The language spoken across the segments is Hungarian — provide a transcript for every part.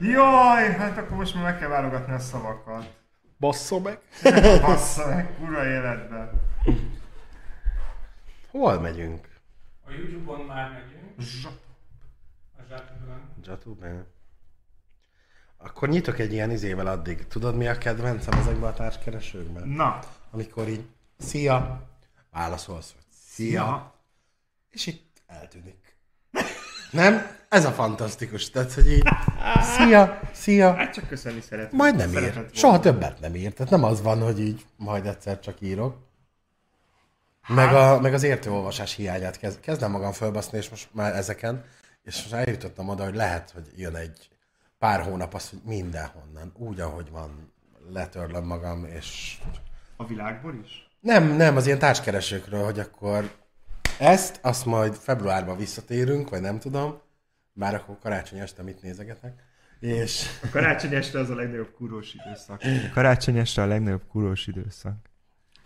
Jaj, hát akkor most már meg kell válogatni a szavakat. Basszom meg. Bassza meg, kurva életben. Hol megyünk? A YouTube-on már megyünk. A zsátokban. Jatubán. Akkor nyitok egy ilyen izével addig. Tudod mi a kedvencem ezekben a társkeresőkben? Na, Amikor így, szia, válaszolsz, hogy szia, és így eltűnik. Nem? Ez a fantasztikus. Tehát, hogy így, szia, szia, hát csak köszönni szeretem. majd nem ír. Volna. Soha többet nem ír. Tehát nem az van, hogy így majd egyszer csak írok. Meg, a, meg az értőolvasás hiányát kezd, kezdem magam fölbaszni, és most már ezeken, és most eljutottam oda, hogy lehet, hogy jön egy pár hónap az, hogy mindenhonnan, úgy, ahogy van, letörlöm magam, és A világból is? nem, nem, az ilyen társkeresőkről, hogy akkor ezt, azt majd februárban visszatérünk, vagy nem tudom, bár akkor karácsony este mit nézegetek, és A karácsony este az a legnagyobb kurós időszak. A karácsony este a legnagyobb kurós időszak.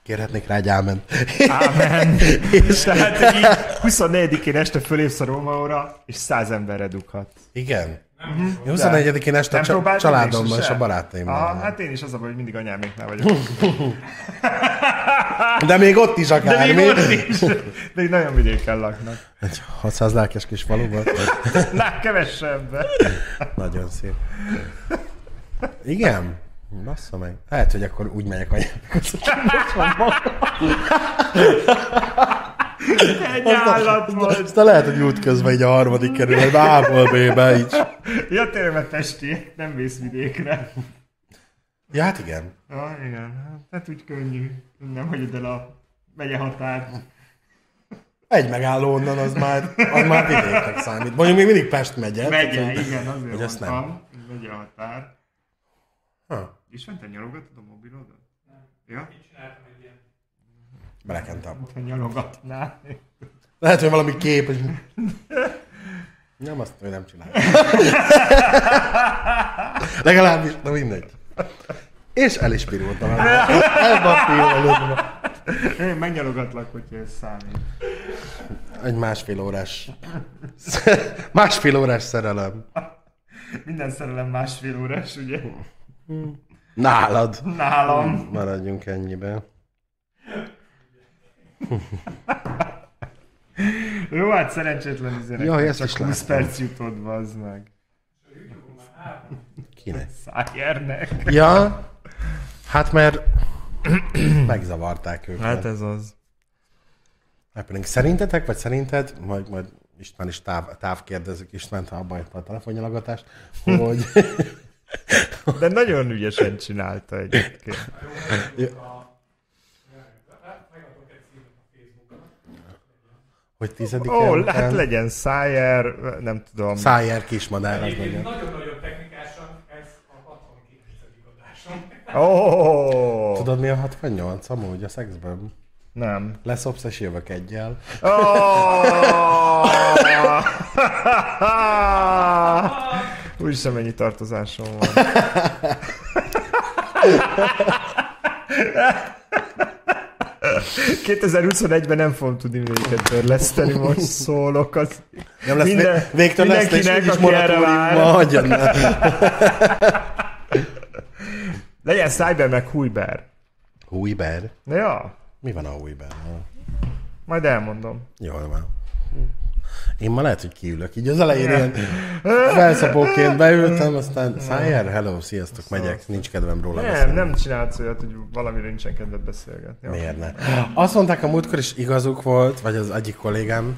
kérhetnék rá egy áment. Ámen. és, Tehát így 24-én este fölépsz a Rómaóra, és száz emberre dughat. igen. Én 24-én este a csa- próbáltad családommal és a barátaimmal. Ah, Ah, hát én is az a hogy mindig anyáméknál vagyok. De még ott is De akármi. még ott is. De így nagyon vidéken laknak. Egy 600 lelkes kis faluban. Na, kevesebb. Nagyon szép. Igen? Bassza meg. Lehet, hogy akkor úgy megyek anyámhoz. Egy állat volt. Aztán lehet, hogy útközben így a harmadik kerület, A-ból B-be így. Ja, tényleg, mert testi, nem vész vidékre. Ja, hát igen. Ja, igen. Hát úgy könnyű. Nem hagyod el a megye határt. Egy megálló onnan, az már, az már vidéknek számít. Mondjuk még mindig Pest megye. Megye, tehát, igen, azért hogy azt nem. mondtam. Megye a határ. Ha, És ment te nyalogatod a mobilodat? Ja? Csináltam egy ilyen. Belekentem. Ha nyalogatnál. Lehet, hogy valami kép, hogy... Nem, azt ő nem csinál. Legalábbis, na mindegy. És el is pirultam. Ebben a pillanatban. Én megnyalogatlak, hogyha ez számít. Egy másfél órás... Másfél órás szerelem. Minden szerelem másfél órás, ugye? Nálad. Nálam. Maradjunk ennyiben. Jó, hát szerencsétlen üzenet. Jaj, ezt is 20 láttam. perc jutott, bazd meg. Kinek? Szájérnek. Ja, hát mert megzavarták őket. Hát ez az. Happening. Szerintetek, vagy szerinted, majd, majd István is táv, távkérdezik Istvánt, ha abba hagyta a telefonnyalogatást, hogy De nagyon ügyesen csinálta egyébként. Megadok egy címet a Facebookon. Hogy tizedik Ó, hát legyen Szájer, nem tudom. Szájer kismadár, nagyon-nagyon technikásan ez a 69. adásom. Ó, Tudod mi a 68 amúgy a szexben? nem. Leszopsz és jövök egyel. Ó! Úgyis mennyi tartozásom van. ...2021-ben nem fogom tudni mindegyiket törleszteni, most szólok. Az... Nem lesz Minden- Minden, végtől lesz, és erre vár. moratóriumban hagyjad már. Legyen Cyber meg Hújber. Hújber? Ja, Mi van a hújber? majd elmondom. Jól van. Én ma lehet, hogy kiülök. Így az elején ilyen felszapóként beültem, aztán Szájer, hello, sziasztok, megyek, nincs kedvem róla Nem, beszélni. nem csinálsz olyat, hogy valamire nincsen kedved beszélgetni. Miért ne? Azt mondták a múltkor is igazuk volt, vagy az egyik kollégám,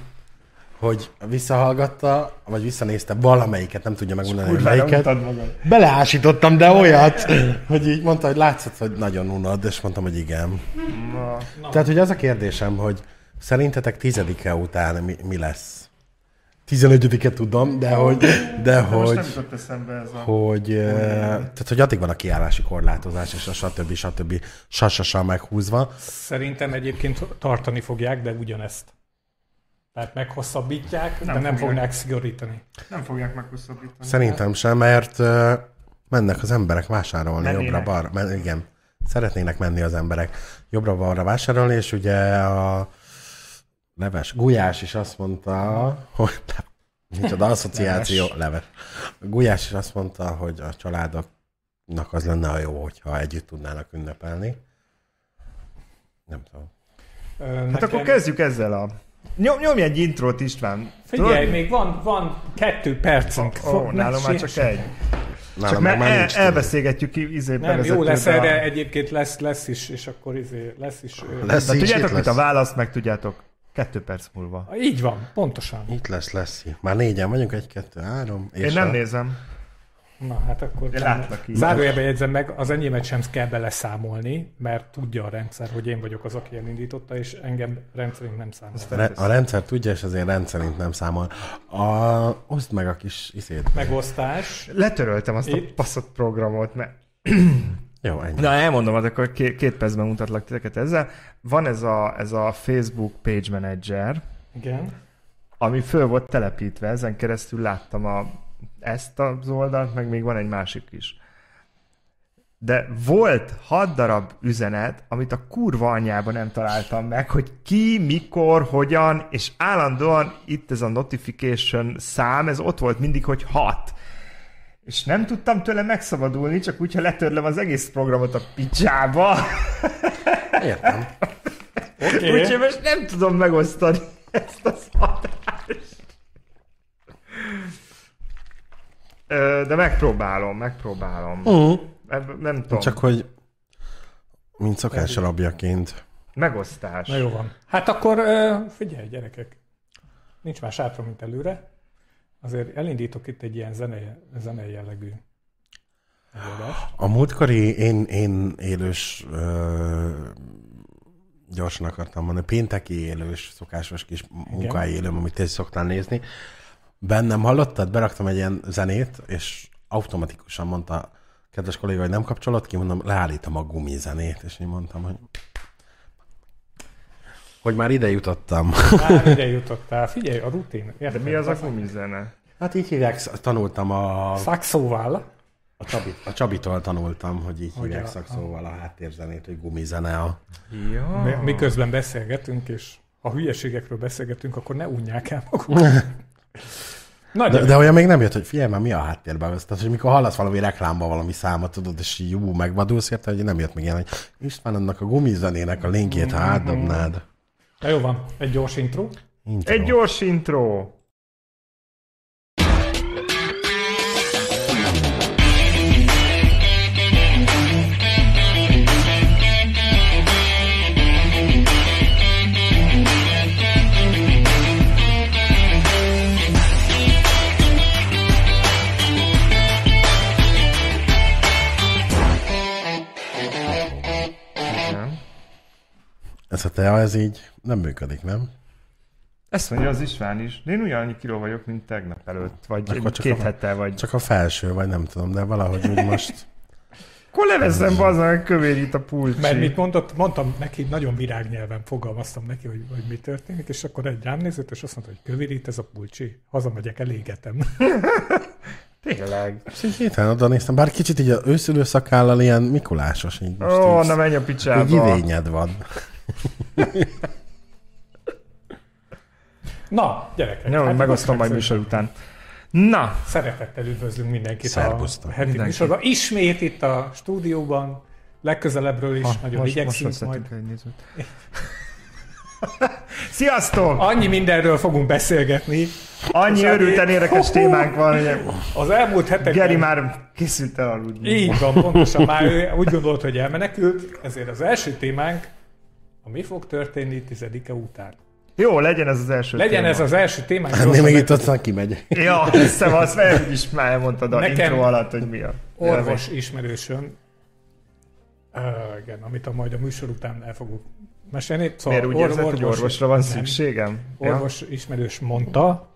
hogy visszahallgatta, vagy visszanézte valamelyiket, nem tudja megmondani, hogy melyiket. Beleásítottam, de olyat, hogy így mondta, hogy látszott, hogy nagyon unod, és mondtam, hogy igen. Na, Tehát, hogy az a kérdésem, hogy szerintetek tizedike után mi, mi lesz? 11 tudom, de hogy, de de most nem hogy, jutott eszembe ez a... hogy, eh, tehát, hogy addig van a kiállási korlátozás, és a stb. stb. sasasa meghúzva. Szerintem egyébként tartani fogják, de ugyanezt. Tehát meghosszabbítják, nem de nem fogják. fogják szigorítani. Nem fogják meghosszabbítani. Szerintem sem, mert eh, mennek az emberek vásárolni jobbra-balra. Igen, szeretnének menni az emberek jobbra-balra vásárolni, és ugye a leves Gulyás is azt mondta, hogy Micsoda asszociáció, leves. Gulyás is azt mondta, hogy a családoknak az lenne a jó, hogyha együtt tudnának ünnepelni. Nem tudom. Ö, Hát akkor kezdjük ezzel a... Nyom, nyomj egy intrót István. Figyelj, még van, van kettő percünk. Ó, oh, nálam már csak egy. Nálam Csak már el, nincs elbeszélgetjük ki izé Nem, jó lesz erre, a- egyébként lesz, lesz is, és akkor izé, lesz is. Lesz De így, tudjátok mit? A választ meg tudjátok. Kettő perc múlva. Így van, pontosan. Itt lesz, lesz. Már négyen vagyunk, egy, kettő, három. És Én nem a... nézem. Na, hát akkor... Én látlak így. Zárójelbe jegyzem meg, az enyémet sem kell beleszámolni, mert tudja a rendszer, hogy én vagyok az, aki elindította, és engem rendszerint nem számol. Re- a rendszer tudja, és azért rendszerint nem számol. A... Oszd meg a kis izét. Megosztás. Letöröltem azt a Itt. passzott programot, mert... Jó, ennyi. Na, elmondom, hát akkor két, két percben mutatlak titeket ezzel. Van ez a, ez a Facebook Page Manager, Igen. ami föl volt telepítve, ezen keresztül láttam a, ezt az oldalt, meg még van egy másik is. De volt hat darab üzenet, amit a kurva anyjában nem találtam meg, hogy ki, mikor, hogyan, és állandóan itt ez a notification szám, ez ott volt mindig, hogy hat. És nem tudtam tőle megszabadulni, csak úgy, ha letörlöm az egész programot a picsába. Értem. Oké. Úgyhogy most nem tudom megosztani ezt az adást. Ö, De megpróbálom, megpróbálom. Uh, Ebb- Nem tudom. csak hogy mint szokás alapjaként. Megosztás. Na jó van. Hát akkor figyelj, gyerekek. Nincs más hátra, mint előre. Azért elindítok itt egy ilyen zenei, zenei jellegű előadást. A múltkori én, én élős ö, gyorsan akartam mondani, pénteki élős, szokásos kis munkai élőm, amit te szoktál nézni. Bennem hallottad, beraktam egy ilyen zenét, és automatikusan mondta a kedves kolléga, hogy nem kapcsolod ki, mondom, leállítom a gumizenét, és én mondtam, hogy hogy már ide jutottam. Már ide jutottál. Figyelj, a rutin. De Érted? mi az a gumizene? Hát így hívják, tanultam a, Szakszóval. a, Csabi, a Csabitól tanultam, hogy így Hogy hívják a- szakszóval a háttérzenét, hogy gumizene a... Ja. Mi- Miközben beszélgetünk, és ha hülyeségekről beszélgetünk, akkor ne unják el magukat. Na, De, de, olyan még nem jött, hogy figyelj már, mi a háttérben ez? Tehát, hogy mikor hallasz valami reklámban valami számot, tudod, és jó, megvadulsz érte, hogy nem jött még ilyen, hogy István, annak a gumizenének a linkjét, ha átdobnád. na jó van, egy gyors intro. Intro. Egy gyors intro. Ez a tea, ez így nem működik, nem? Ezt mondja az István is. De én ugyanannyi kiló vagyok, mint tegnap előtt. Vagy Akkor csak két a- hete vagy. Csak a felső, vagy nem tudom, de valahogy úgy most... Akkor levezzem bazzan, kövérít a pulcsi. Mert mit mondott, mondtam neki, nagyon virágnyelven fogalmaztam neki, hogy, hogy mi történik, és akkor egy rám nézett, és azt mondta, hogy kövérít ez a pulcsi. Hazamegyek, elégetem. Tényleg. És így héten oda néztem, bár kicsit így a őszülő szakállal ilyen Mikulásos, így most Ó, így, na menj a így picsába. idényed van. Na, gyerekek. Jó, hát megosztom majd műsor után. Na, Szeretettel üdvözlünk mindenkit Szervusztok. a heti Mindenkit. műsorban. Ismét itt a stúdióban, legközelebbről is ha, nagyon most, most igyekszünk veszettünk majd. Sziasztok! Annyi mindenről fogunk beszélgetni. Annyi örülten érdekes témánk van, hogy Az elmúlt hetekben... Geri már készült el aludni. Így van, pontosan már ő úgy gondolt, hogy elmenekült, ezért az első témánk a mi fog történni tizedike után. Jó, legyen ez az első Legyen téma. ez az első. Ennél gyorsan még meg- itt aztán kimegyek. Ja, hiszem, azt meg is már elmondtad a Nekem- intro alatt, hogy mi a... orvos ismerősöm, uh, igen, amit a majd a műsor után el fogok mesélni. Szóval Miért úgy érzed, hogy orvosra van nem, szükségem? Orvos ismerős mondta,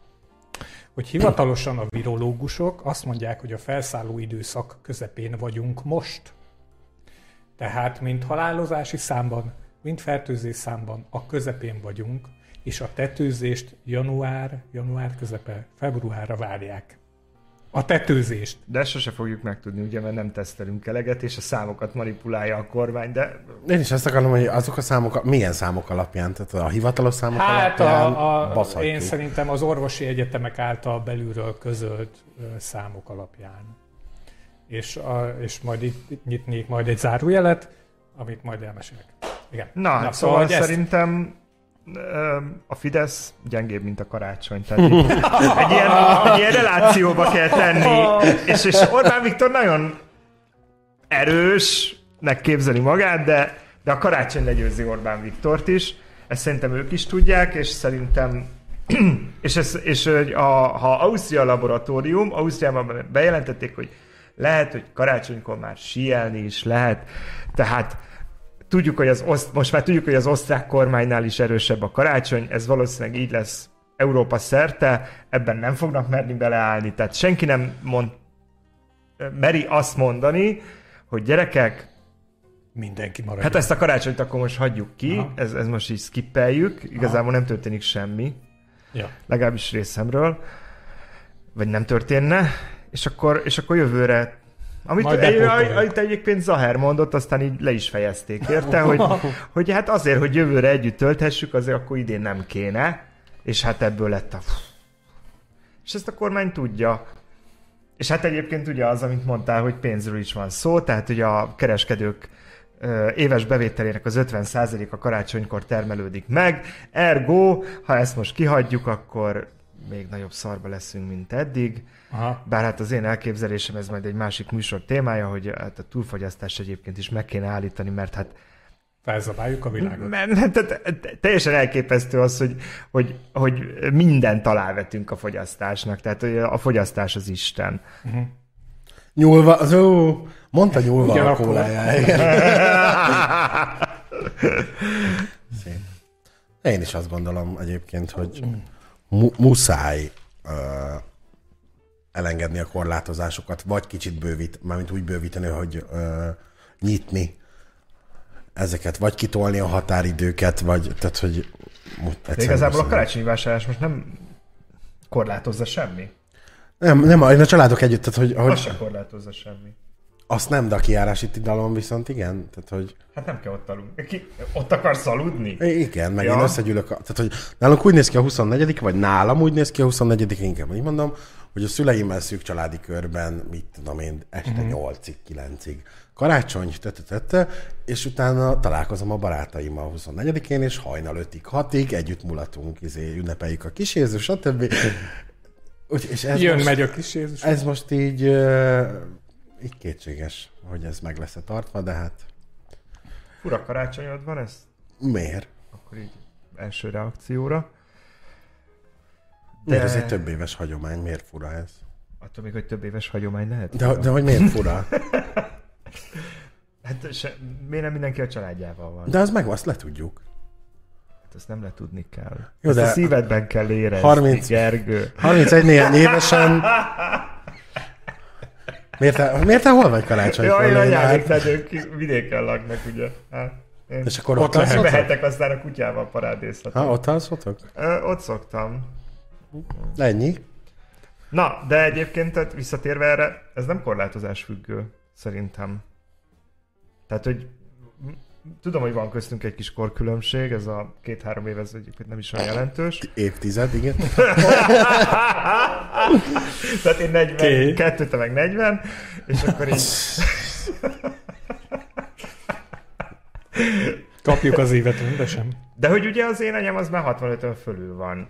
hogy hivatalosan a virológusok azt mondják, hogy a felszálló időszak közepén vagyunk most. Tehát mind halálozási számban, mind fertőzés számban a közepén vagyunk, és a tetőzést január, január közepe, februárra várják. A tetőzést. De ezt sose fogjuk megtudni, ugye, mert nem tesztelünk eleget, és a számokat manipulálja a kormány, de Én is azt akarom, hogy azok a számok, milyen számok alapján? Tehát a hivatalos számok Hát alapján a, a, baszhatjuk. én szerintem az orvosi egyetemek által belülről közölt számok alapján. És, a, és majd itt, itt nyitnék majd egy zárójelet, amit majd elmesélek. Igen. Na, Na szóval ezt- szerintem a Fidesz gyengébb, mint a karácsony. Tehát egy, ilyen, egy ilyen relációba kell tenni. És, és Orbán Viktor nagyon erősnek képzeli magát, de, de a karácsony legyőzi Orbán Viktort is. Ezt szerintem ők is tudják, és szerintem és, ez, és a, ha Ausztria laboratórium, Ausztriában bejelentették, hogy lehet, hogy karácsonykor már síelni is lehet, tehát tudjuk, hogy az oszt, most már tudjuk, hogy az osztrák kormánynál is erősebb a karácsony, ez valószínűleg így lesz Európa szerte, ebben nem fognak merni beleállni, tehát senki nem mond, meri azt mondani, hogy gyerekek, Mindenki marad. hát ezt a karácsonyt akkor most hagyjuk ki, Aha. ez, ez most így skippeljük, igazából nem történik semmi, ja. legalábbis részemről, vagy nem történne, és akkor, és akkor jövőre amit, egy, amit egyébként Zaher mondott, aztán így le is fejezték, érte, hogy, hogy hát azért, hogy jövőre együtt tölthessük, azért akkor idén nem kéne, és hát ebből lett a... És ezt a kormány tudja. És hát egyébként ugye az, amit mondtál, hogy pénzről is van szó, tehát ugye a kereskedők éves bevételének az 50%-a karácsonykor termelődik meg, ergo, ha ezt most kihagyjuk, akkor még nagyobb szarba leszünk, mint eddig. Aha. Bár hát az én elképzelésem, ez majd egy másik műsor témája, hogy hát a túlfogyasztást egyébként is meg kéne állítani, mert hát Felzabáljuk a világot. mert, mert, tehát teljesen elképesztő az, hogy, hogy, hogy mindent alávetünk a fogyasztásnak, tehát hogy a fogyasztás az Isten. Nyúlva, az ó, mondta nyúlva a Ugyanakkor- kólájá. igen. Szép. Én is azt gondolom egyébként, hogy mu- muszáj uh, elengedni a korlátozásokat, vagy kicsit bővít, mármint úgy bővíteni, hogy uh, nyitni ezeket, vagy kitolni a határidőket, vagy tehát, hogy De igazából a karácsonyi vásárlás most nem korlátozza semmi. Nem, nem, én a családok együtt, tehát hogy, hogy sem korlátozza semmi. azt nem, de a kijárási tilalom viszont igen. Tehát, hogy Hát nem kell ott aludni. Ki, ott akarsz aludni? igen, meg ja. én összegyűlök. A, tehát, hogy nálunk úgy néz ki a 24 vagy nálam úgy néz ki a 24 inkább így mondom, hogy a szüleimmel szűk családi körben, mit tudom én, este Mhm. uh-huh. 8-ig, 9-ig. Karácsony, tete, tete, és utána találkozom a barátaimmal a 24-én, és hajnal 5-ig, 6-ig együtt mulatunk, izé, ünnepeljük a kis Jézus, stb. Úgy, és ez Jön, most, megy a kis Jézus. ez most így, így kétséges, hogy ez meg lesz tartva, de hát Fura karácsonyod van ez? miért? Akkor így első reakcióra. Miért De- ez egy több éves hagyomány? Miért fura ez? Attól még, hogy több éves hagyomány lehet. De, de hogy miért fura? Hát se, miért nem mindenki a családjával van? De az meg, azt letudjuk. Hát ezt nem letudni kell. Jó, Ezt de- a szívedben kell érezni, 30 Gergő. 31 néhány évesen... Miért te, miért te hol vagy karácsonykor? Jaj, anyádik, tehát ők vidéken laknak, ugye. Hát, én És akkor Ott ott, lehet. alszotok? behetek, aztán a kutyával parádézhatok. Ha, ott alszotok? Ö, Ott szoktam. Ennyi. Na, de egyébként tehát visszatérve erre, ez nem korlátozás függő, szerintem. Tehát, hogy tudom, hogy van köztünk egy kis korkülönbség, ez a két-három év, ez egyébként nem is olyan jelentős. Évtized, igen. Tehát én 40, Oké. kettő, te meg 40, és akkor így... Kapjuk az évet rendesen. De hogy ugye az én anyám az már 65-ön fölül van,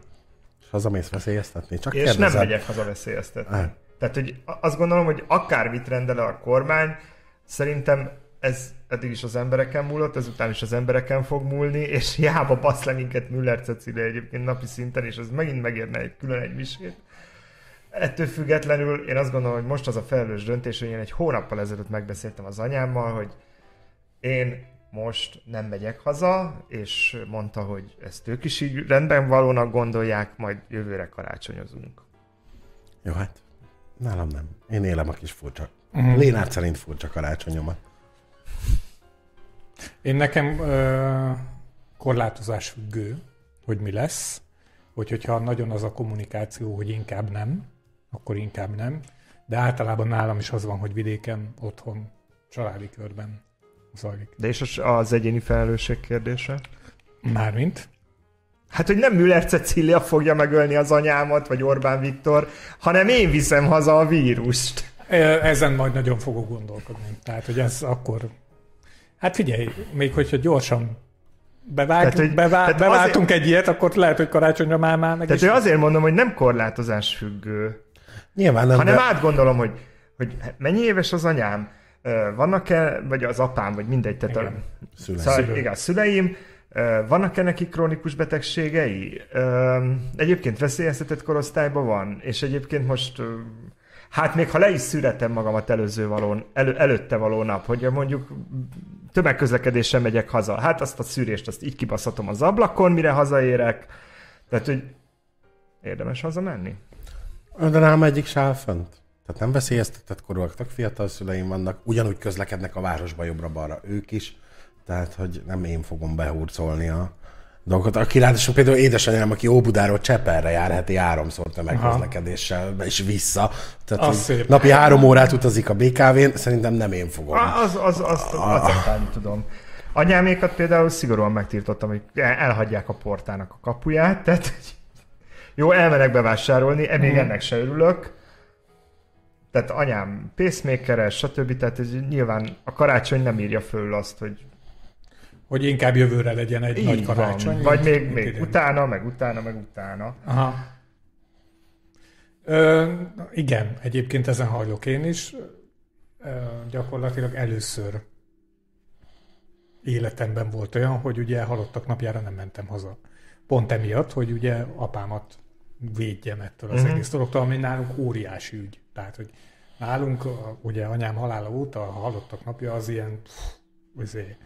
hazamész veszélyeztetni? Csak és nem kérdezem. megyek haza veszélyeztetni. Ah. Tehát, hogy azt gondolom, hogy akármit rendel a kormány, szerintem ez eddig is az embereken múlott, ezután is az embereken fog múlni, és hiába basz le minket Müller Cecilia egyébként napi szinten, és az megint megérne egy külön egy misét. Ettől függetlenül én azt gondolom, hogy most az a felelős döntés, hogy én egy hónappal ezelőtt megbeszéltem az anyámmal, hogy én most nem megyek haza, és mondta, hogy ezt ők is így rendben valónak gondolják, majd jövőre karácsonyozunk. Jó, hát nálam nem. Én élem a kis furcsa. Uh-huh. Lénárd szerint furcsa karácsonyomat. Én nekem ö, korlátozás függő, hogy mi lesz, hogy hogyha nagyon az a kommunikáció, hogy inkább nem, akkor inkább nem. de általában nálam is az van, hogy vidéken, otthon, családi körben zajlik. De és az- egyéni felelősség kérdése? Mármint? Hát, hogy nem Müller Cecília fogja megölni az anyámat, vagy Orbán Viktor, hanem én viszem haza a vírust. Ezen majd nagyon fogok gondolkodni. Tehát, hogy ez akkor... Hát figyelj, még hogyha gyorsan bevág, Tehát, hogy- hogy, bevá, tehát beváltunk egy ilyet, akkor lehet, hogy karácsonyra már, már meg Tehát is... ő azért mondom, hogy nem korlátozás függő, Nyilván nem, hanem de... átgondolom, hogy, hogy mennyi éves az anyám, vannak-e, vagy az apám, vagy mindegy, tehát a, Igen. Szüleim. Szóval, Szülő. igen, a szüleim, vannak-e neki krónikus betegségei? Egyébként veszélyeztetett korosztályban van, és egyébként most, hát még ha le is születem magamat előző valón, elő, előtte való nap, hogy mondjuk tömegközlekedéssel megyek haza, hát azt a szűrést azt így kibaszhatom az ablakon, mire hazaérek, tehát, hogy érdemes hazamenni? De rám egyik se áll fönt. Tehát nem veszélyeztetett korúak, tök fiatal szüleim vannak, ugyanúgy közlekednek a városba jobbra-balra ők is, tehát hogy nem én fogom behurcolni a dolgokat. Aki ráadásul például édesanyám, aki Óbudáról Cseperre jár heti háromszor tömegközlekedéssel és vissza, tehát Az szép. napi három órát utazik a BKV-n, szerintem nem én fogom. Ah, Az, az, azt acceptálni tudom. Anyámékat például szigorúan megtiltottam, hogy el- elhagyják a portának a kapuját, tehát jó, elmenek bevásárolni, e- még ennek se örülök. Tehát anyám pacemakeres, stb. Tehát nyilván a karácsony nem írja föl azt, hogy Hogy inkább jövőre legyen egy nagy karácsony. van. Vagy még, még idén. utána, meg utána, meg utána. Aha. Ö, igen, egyébként ezen hajlok én is. Ö, gyakorlatilag először életemben volt olyan, hogy ugye halottak napjára nem mentem haza. Pont emiatt, hogy ugye apámat védjem ettől az Mhm. egész dologtól, ami nálunk óriási ügy. Tehát, hogy nálunk a- ugye anyám halála óta a halottak napja az ilyen izé,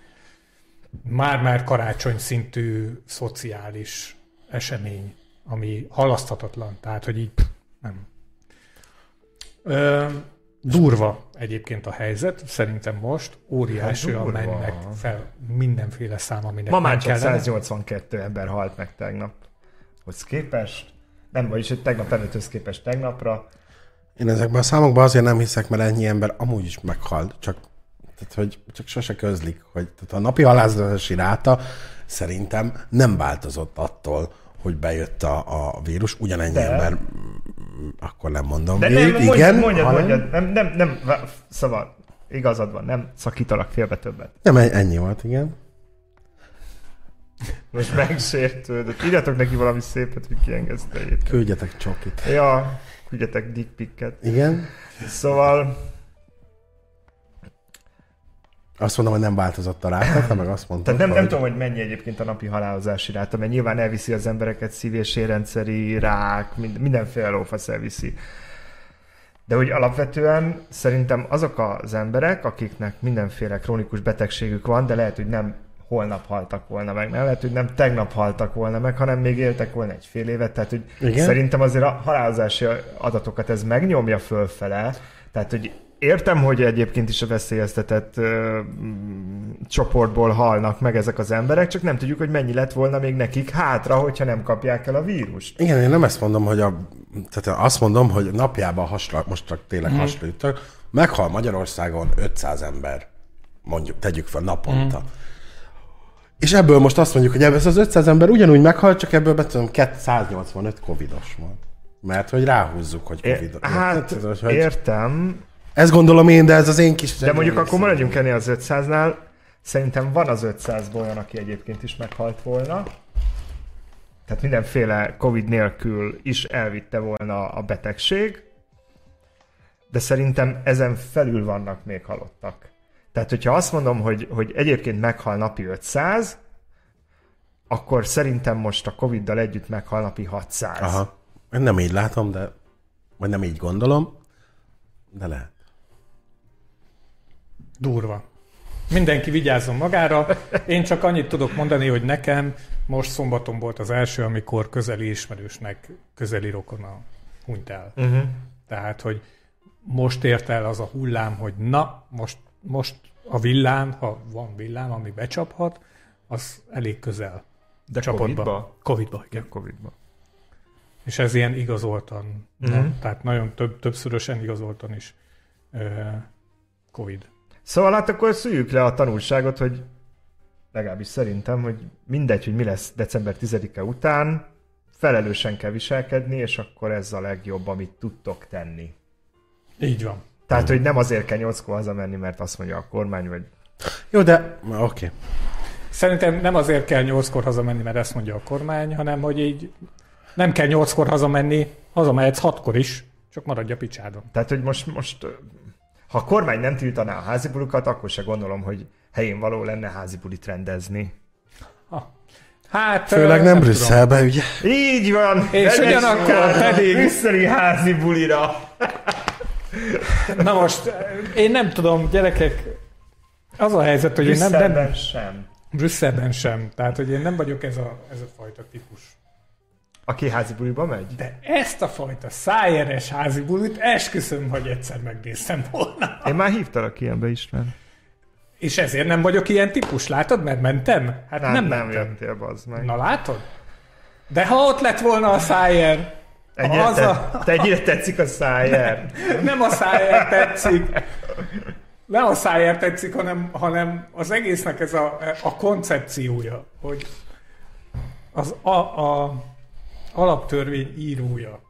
már-már karácsony szintű szociális esemény, ami halaszthatatlan. Tehát, hogy így pff, nem. Ö, durva egyébként a helyzet, szerintem most óriási, Hát durva. mennek fel mindenféle szám, aminek Ma már csak kellene. 182 ember halt meg tegnap. Hogy képest, nem, vagyis hogy tegnap előtthöz képest tegnapra, Én ezekben a számokban azért nem hiszek, mert ennyi ember amúgy is meghalt, csak, tehát, hogy csak sose közlik, hogy tehát a napi halálozási ráta szerintem nem változott attól, hogy bejött a, a vírus, ugyanennyi De. ember, akkor nem mondom De végig, nem, mondjad, igen, mondjad, hanem- mondjad, nem, nem, nem, szóval igazad van, nem szakítalak félbe többet. Nem, ennyi volt, igen. Most megsértődött. Írjatok neki valami szépet, hogy kiengeszteljétek. Küldjetek csokit. Ja, küldjetek dickpicket. Igen. Szóval, Azt mondom, hogy nem változott a ráta, meg azt mondtad, tehát nem, nem tudom, hogy mennyi egyébként a napi halálozási ráta, mert nyilván elviszi az embereket szív- és érrendszeri rák, mind- mindenféle lófasz elviszi. De hogy alapvetően szerintem azok az emberek, akiknek mindenféle krónikus betegségük van, de lehet, hogy nem holnap haltak volna meg, nem lehet, hogy nem tegnap haltak volna meg, hanem még éltek volna egy fél évet, tehát hogy Igen. szerintem azért a halálozási adatokat ez megnyomja fölfele, tehát hogy értem, hogy egyébként is a veszélyeztetett ö, csoportból halnak meg ezek az emberek, csak nem tudjuk, hogy mennyi lett volna még nekik hátra, hogyha nem kapják el a vírust. Igen, én nem ezt mondom, hogy a, tehát azt mondom, hogy napjában hasra, most csak tényleg mm. hasra ütök, meghal Magyarországon 500 ember, mondjuk, tegyük fel naponta. Mm. És ebből most azt mondjuk, hogy ebből ez az 500 ember ugyanúgy meghalt, csak ebből betudom 185 covidos volt. Mert hogy ráhúzzuk, hogy É, covid. hát Tudod, hogy értem, Ezt gondolom én, de ez az én kis... de mondjuk akkor maradjunk ennél az 500-nál. Szerintem van az 500-ból olyan, aki egyébként is meghalt volna. Tehát mindenféle Covid nélkül is elvitte volna a betegség. De szerintem ezen felül vannak még halottak. Tehát, hogyha azt mondom, hogy, hogy egyébként meghal napi 500, akkor szerintem most a Covid-dal együtt meghal napi 600. Aha. Én nem így látom, de... Vagy nem így gondolom, de lehet. Durva. Mindenki vigyázzon magára. Én csak annyit tudok mondani, hogy nekem most szombaton volt az első, amikor közeli ismerősnek közeli rokona hunyt el. Uh-huh. Tehát, hogy most ért el az a hullám, hogy na, most, most a villám, ha van villám, ami becsaphat, az elég közel. De Csapatba. Covid-ba? Covidba, igen. Covid-ba. És ez ilyen igazoltan, Mhm. mm-hmm. tehát nagyon több, többszörösen igazoltan is ö, Covid. Szóval hát akkor szüljük le a tanulságot, hogy legalábbis szerintem, hogy mindegy, hogy mi lesz december 10-e után, felelősen kell viselkedni, és akkor ez a legjobb, amit tudtok tenni. Így van. Tehát, hogy nem azért kell nyolckor hazamenni, mert azt mondja a kormány, vagy Jó, de oké. Okay. Szerintem nem azért kell nyolckor hazamenni, mert ezt mondja a kormány, hanem hogy így nem kell nyolckor hazamenni, hazamehetsz hatkor is, csak maradj a picsádon. Tehát, hogy most, most ha a kormány nem tiltaná a házi bulikat, akkor se gondolom, hogy helyén való lenne házi bulit rendezni. Ha. Hát, Főleg nem tudom. Brüsszelbe, ugye? Így van! És ugyanakkor pedig- Brüsszeli házi bulira! Na most, én nem tudom, gyerekek, az a helyzet, hogy én nem, Brüsszelben sem. Brüsszelben sem. Tehát, hogy én nem vagyok ez a, ez a fajta típus. Aki házi buliba megy? De ezt a fajta szájeres házi bulit esküszöm, hogy egyszer megnéztem volna. Én már hívtalak ilyenbe István. És ezért nem vagyok ilyen típus, látod, mert mentem? Hát Nem, nem, nem, nem jöttél, bazd meg. Na látod? De ha ott lett volna a szájer, Ennyire az te, a- te ennyire tetszik a szájer. nem a szájer tetszik, nem a szájer tetszik, hanem, hanem az egésznek ez a, a koncepciója, hogy az a, a alaptörvény írója.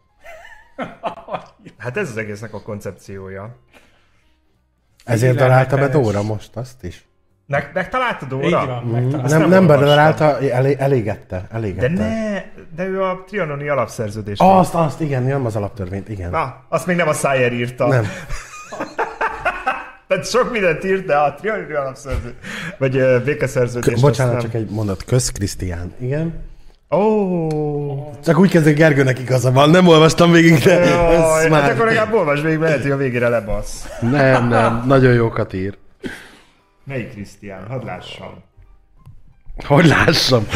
Hát ez az egésznek a koncepciója. Ezért találta be. Dóra most azt is. Meg, megtaláltad óra? Így van, Mm, megtaláltam. nem, nem nem bedarálta, elé, elégette. De elégette. ne, de ő a trianoni alapszerződés. Azt, azt, igen, nem az alaptörvényt, igen. Na, azt még nem a Szájer írta. Nem. Tehát sok mindent írt, de a trianoni alapszerződés, vagy békeszerződés. Bocsánat, csak egy mondat. Kösz Krisztián. Igen. Ó, oh, Csak úgy kezdődik, Gergőnek igaza van. Nem olvastam végig, de ez hát már... akkor legalább olvasd végig, mert lehet, hogy a végére lebasz. Nem, nem. Nagyon jókat ír. Melyik Krisztián? Hadd lássam. Hogy lássam.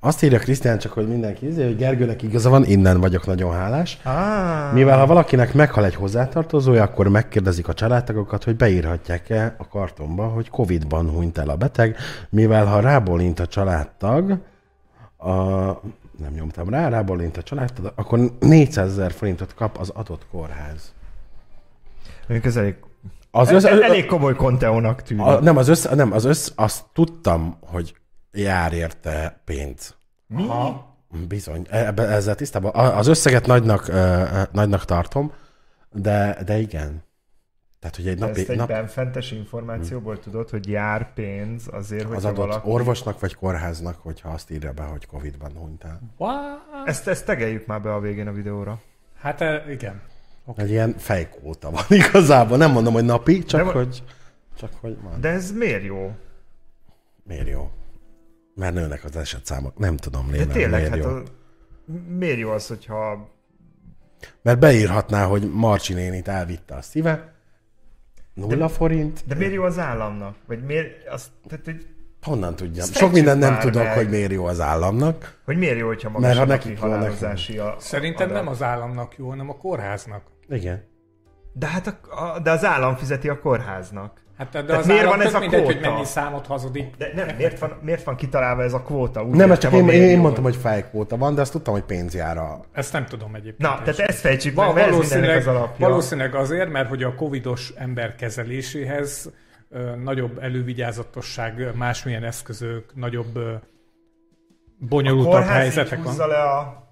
Azt írja Krisztián csak, hogy mindenki izé, hogy Gergőnek igaza van, innen vagyok nagyon hálás. Ah, Mivel ha valakinek meghal egy hozzátartozója, akkor megkérdezik a családtagokat, hogy beírhatják-e a kartonba, hogy Covid-ban hunyt el a beteg, mivel ha rábólint a családtag, a, nem nyomtam rá, rábólint a családtag, akkor 400 ezer forintot kap az adott kórház. Mondjuk ez elég, Az el, össze, el, elég komoly konteónak tűnik. a, nem, az össze, nem, az össze, azt tudtam, hogy jár érte pénz. Mi? Bizony, ebbe, ezzel tisztában. Az összeget nagynak, ö, ö, nagynak tartom, de, de igen. Tehát, hogy egy Ezt napi, egy nap, benfentes információból tudod, hogy jár pénz azért, hogy az adott valaki... orvosnak vagy kórháznak, hogyha azt írja be, hogy Covid-ban hunyt el. Wow. Ezt, ezt tegeljük már be a végén a videóra. Hát eh, igen. Egy ilyen fejkóta van igazából. Nem mondom, hogy napi, csak De- hogy, csak hogy van. De ez miért jó? Miért jó? Mert nőnek az esetszámok. Nem tudom, De lélem, tényleg, miért hát jó. a, miért jó az, hogyha Mert beírhatná, hogy Marcsi nénit elvitte a szíve, nulla forint, De miért jó az államnak? Vagy miért, azt, tehát, hogy, honnan tudjam. Sok mindent nem tudok, meg. hogy miért jó az államnak. hogy miért jó, hogyha magas Mert ha a nekik halálozási a, Szerintem adat? nem az államnak jó, hanem a kórháznak. Igen. De hát a, a, de az állam fizeti a kórháznak. Hát de Tehát az miért van ez a mindegy, hogy kvóta? mennyi számot hazudik. De nem, miért van, miért van kitalálva ez a kvóta? Úgy Nem, ez csak én, én jó. mondtam, hogy fejkóta van, de azt tudtam, hogy pénz jár a... Ezt nem tudom egyébként. Na, tehát ezt fejtsük meg, Val- mert ez mindennek valószínűleg, az alapja. valószínűleg azért, mert hogy a covidos ember kezeléséhez ö, nagyobb elővigyázatosság, másmilyen eszközök, nagyobb ö, bonyolultabb helyzetek van. le a...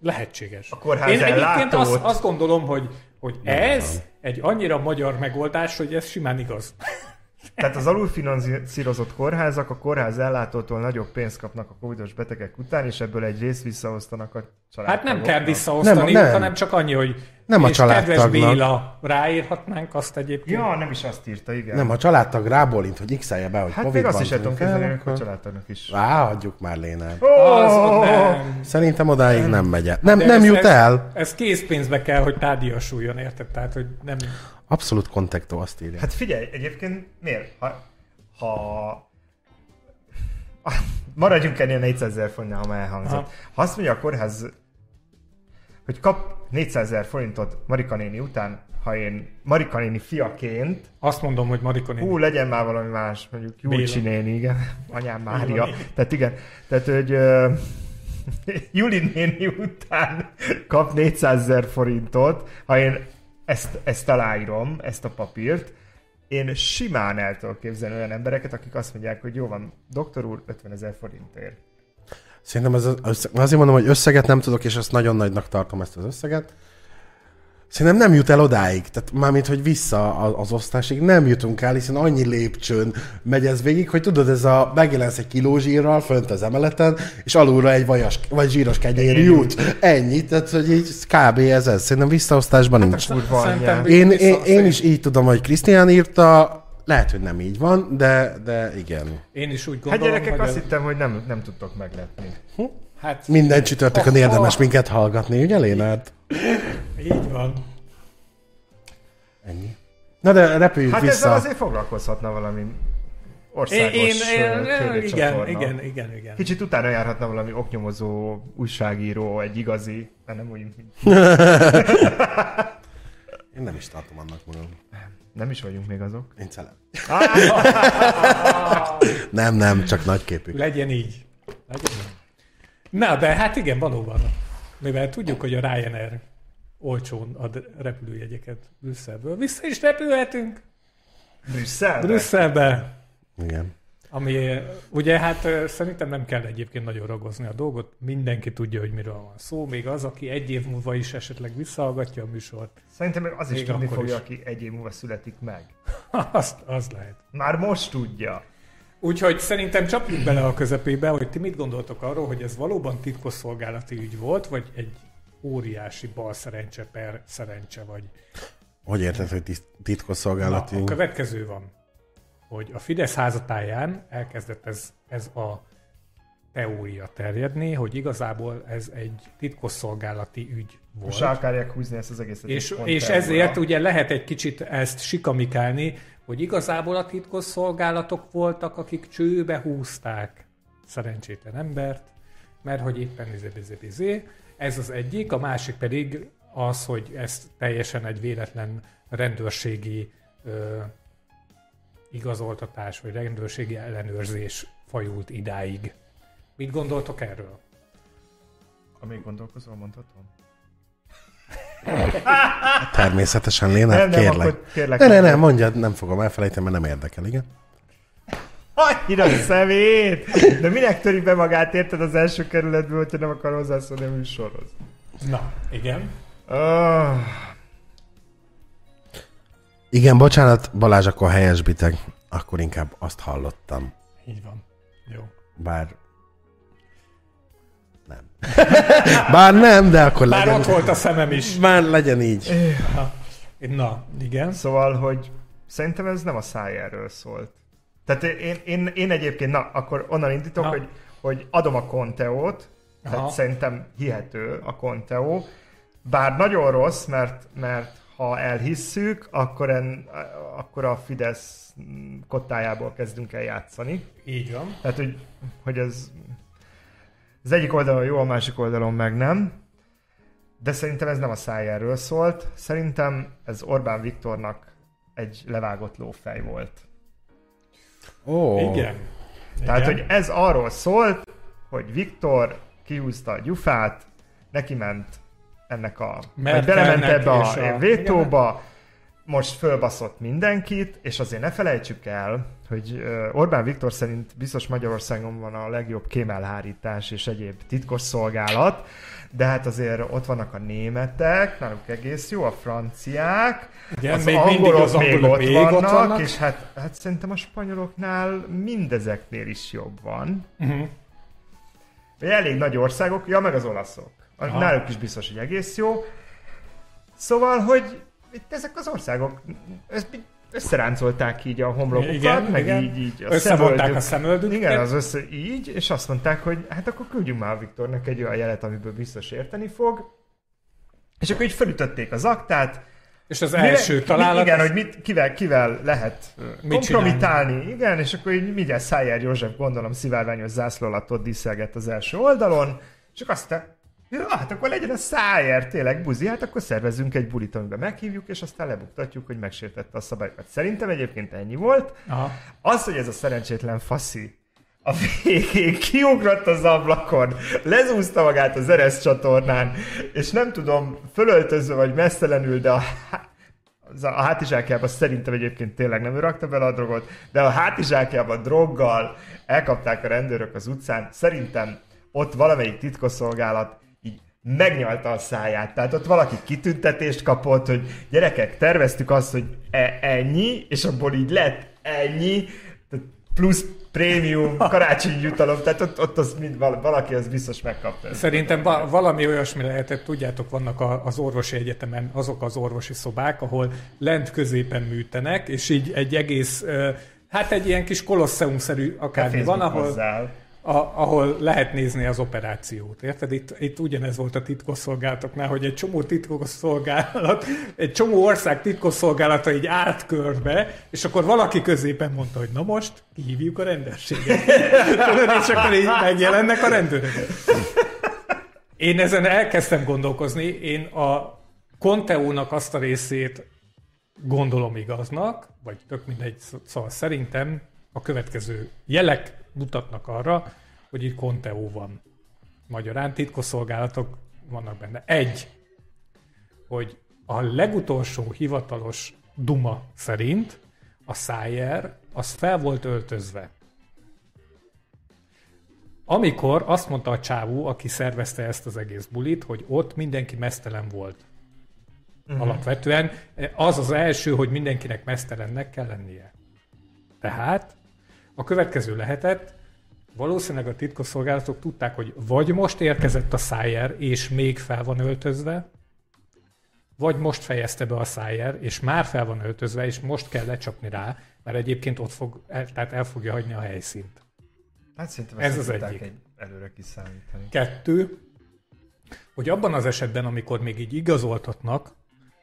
Lehetséges. A kórház Én egyébként azt, azt gondolom, hogy, hogy ez egy annyira magyar megoldás, hogy ez simán igaz. Tehát az alulfinanszírozott kórházak a kórház ellátótól nagyobb pénzt kapnak a covidos betegek után, és ebből egy részt visszaosztanak a családtagoknak. Hát nem kell visszaosztani, Nem, nem. hanem csak annyi, hogy Nem a és kedves családtagnak. Béla, ráírhatnánk azt egyébként. Ja, nem is azt írta, igen. Nem, a családtag rábólint, hogy x be, hogy hát covid még azt is el tudom képzelni, hogy a családtagnak is. Ráadjuk már Lénán. Az, ott nem. Szerintem odáig nem megy el. Nem, De nem ez- jut ez, el. Ez készpénzbe kell, hogy tárgyassuljon, érted? Tehát, hogy nem... Abszolút kontektó azt írja. Hát figyelj, egyébként miért? Ha, ha maradjunk ennél 400 ezer fontnál, ha már elhangzott. Aha. Ha azt mondja a kórház, hogy kap 400 ezer forintot Marika néni után, ha én Marika néni fiaként, Azt mondom, hogy Marika néni. hú, legyen már valami más, mondjuk Júlcsi Béla. néni, igen, anyám Mária. néni. Tehát igen, tehát hogy ö, Juli néni után kap 400 ezer forintot, ha én ezt, ezt aláírom, ezt a papírt, én simán el tudok képzelni olyan embereket, akik azt mondják, hogy jó van, doktor úr, 50 ezer forintért. Szerintem ez az, azért mondom, hogy összeget nem tudok, és azt nagyon nagynak tartom ezt az összeget. Szerintem nem jut el odáig, tehát mármint, hogy vissza az osztásig nem jutunk el, hiszen annyi lépcsőn megy ez végig, hogy tudod, ez a megjelensz egy kiló zsírral fönt az emeleten, és alulra egy vajas, vagy zsíros kenyér jut. Ennyi, tehát hogy így kb. ez ez. Szerintem visszaosztásban nincs. Szerintem anyját. Én, én, én is így tudom, hogy Krisztián írta, lehet, hogy nem így van, de, de igen. Én is úgy Hát gondolom, gyerekek, hogy azt ez- hittem, hogy nem, nem tudtok meglepni. hát Minden csütörtökön érdemes minket hallgatni, ugye Lénárd? így van. Ennyi. Na de repüljünk Hát vissza. ezzel azért foglalkozhatna valami Én, országos én, ö, én, igen, igen, igen, igen. Kicsit utána járhatna valami oknyomozó újságíró, egy igazi, de nem úgy, mint Én nem is tartom annak magam. nem is vagyunk még azok. Én celeb. nem, nem, csak nagyképű. Legyen így. Legyen így. Na, de hát igen, valóban. Mivel tudjuk, hogy a Ryanair olcsón ad repülőjegyeket Brüsszelből, vissza is repülhetünk Brüsszelbe? Brüsszelbe. Igen. Ami ugye hát szerintem nem kell egyébként nagyon ragozni a dolgot, mindenki tudja, hogy miről van szó, még az, aki egy év múlva is esetleg visszahallgatja a műsort, Szerintem még az is Még tudni fogja, is. aki egy év múlva születik meg. az, az lehet. Már most tudja. Úgyhogy szerintem csapjunk bele a közepébe, hogy ti mit gondoltok arról, hogy ez valóban titkosszolgálati ügy volt, vagy egy óriási bal szerencse per szerencse, vagy... Hogy érted, hogy tit- Na, titkosszolgálati? a következő van, hogy a Fidesz házatáján elkezdett ez, ez a teória terjedni, hogy igazából ez egy titkosszolgálati ügy volt. Most akarják húzni ezt az egészet. És, és ezért ugye lehet egy kicsit ezt sikamikálni, hogy igazából a titkosszolgálatok voltak, akik csőbe húzták szerencsétlen embert, mert hogy éppen izé, izé, izé. Ez az egyik, a másik pedig az, hogy ez teljesen egy véletlen rendőrségi ö, igazoltatás, vagy rendőrségi ellenőrzés fajult idáig. Mit gondoltok erről? Amíg gondolkozol, mondhatom? Természetesen, Lénárd, Nem, nem, kérlek. akkor kérlek. Ne, ne, ne, mondjad, nem fogom elfelejteni, mert nem érdekel, igen. Annyira szemét! De minek töri be magát, érted az első kerületből, hogyha nem akar hozzászólni a műsorhoz? Na, igen. Oh, Igen, bocsánat, Balázs, akkor helyesbitek. Akkor inkább azt hallottam. Így van. Jó. Bár... Nem. Bár nem, de akkor Már legyen... ott volt a szemem is. Már legyen így. Na, igen. Szóval, hogy szerintem ez nem a szájáról szólt. Tehát én, én, én egyébként, na, akkor onnan indítok, Na. hogy, hogy adom a Conteót, tehát Aha. szerintem hihető a Conteó, bár nagyon rossz, mert, mert ha elhisszük, akkor, en, akkor a Fidesz kottájából kezdünk el játszani. Így van. Tehát, hogy, hogy ez az egyik oldalon jó, a másik oldalon meg nem. De szerintem ez nem a szájáról szólt. Szerintem ez Orbán Viktornak egy levágott lófej volt. Ó, Igen. Tehát, Igen. hogy ez arról szólt, hogy Viktor kihúzta a gyufát, neki ment ennek a... vagy belement ebbe a, a- vétóba, most fölbaszott mindenkit, és azért ne felejtsük el, hogy Orbán Viktor szerint biztos Magyarországon van a legjobb kémelhárítás és egyéb titkos szolgálat, de hát azért ott vannak a németek, náluk egész jó, a franciák, Igen, az még angolok az angolok még ott még vannak, ott vannak. és hát, hát szerintem a spanyoloknál mindezeknél is jobb van. Uh-huh. Elég nagy országok, ja, meg az olaszok. Aha. Náluk is biztos, hogy egész jó. Szóval, hogy itt ezek az országok ezt összeráncolták így a homlokukat, Igen, meg igen. így, így a Összevonták a szemöldöket. Igen, az össze így, és azt mondták, hogy hát akkor küldjünk már a Viktornak egy olyan jelet, amiből biztos érteni fog. És akkor így felütötték az aktát, És az Mire- első mi- találat... Igen, hogy mit, kivel, kivel lehet Mit kompromitálni. Igen, és akkor így mindjárt Szájár József gondolom szivárványos zászló alatt ott díszelgett az első oldalon, csak aztán Ja, hát akkor legyen a szájer, tényleg buzi, hát akkor szervezzünk egy bulit, amiben meghívjuk, és aztán lebuktatjuk, hogy megsértette a szabályokat. Szerintem egyébként ennyi volt. Aha. Az, hogy ez a szerencsétlen faszi a végén kiugrott az ablakon, lezúzta magát az Eresz csatornán, és nem tudom, fölöltözve vagy messzelenül, de a, a hátizsákjában szerintem egyébként tényleg nem ő rakta bele a drogot, de a hátizsákjában droggal elkapták a rendőrök az utcán. Szerintem ott valamelyik titkosszolgálat megnyalta a száját. Tehát ott valaki kitüntetést kapott, hogy gyerekek, terveztük azt, hogy e- ennyi, és abból így lett ennyi, plusz prémium, karácsonyi jutalom, tehát ott, ott az mind, val- valaki az biztos megkapta. Szerintem va- valami olyasmi lehetett, tudjátok, vannak a, az orvosi egyetemen azok az orvosi szobák, ahol lent középen műtenek, és így egy egész, hát egy ilyen kis kolosseum-szerű akármi van, ahol, hozzá. A, ahol lehet nézni az operációt. Érted? Itt, itt ugyanez volt a titkosszolgálatoknál, hogy egy csomó titkosszolgálat, egy csomó ország titkosszolgálata így állt körbe, és akkor valaki középen mondta, hogy na most kihívjuk a rendőrséget. Tudod, és akkor így megjelennek a rendőrök. Én ezen elkezdtem gondolkozni, én a Conteónak azt a részét gondolom igaznak, vagy tök mindegy, szóval szerintem a következő jelek mutatnak arra, hogy itt Conteo van. Magyarán titkosszolgálatok vannak benne. Egy, hogy a legutolsó hivatalos Duma szerint a Szájer az fel volt öltözve. Amikor azt mondta a csávó, aki szervezte ezt az egész bulit, hogy ott mindenki mesztelen volt. Uh-huh. Alapvetően az az első, hogy mindenkinek mesztelennek kell lennie. Tehát a következő lehetett, valószínűleg a titkosszolgálatok tudták, hogy vagy most érkezett a szájer, és még fel van öltözve, vagy most fejezte be a szájer, és már fel van öltözve, és most kell lecsapni rá, mert egyébként ott fog, el, tehát el fogja hagyni a helyszínt. Hát szerintem Ez az egyik. egy előre kiszámítani. Kettő, hogy abban az esetben, amikor még így igazoltatnak,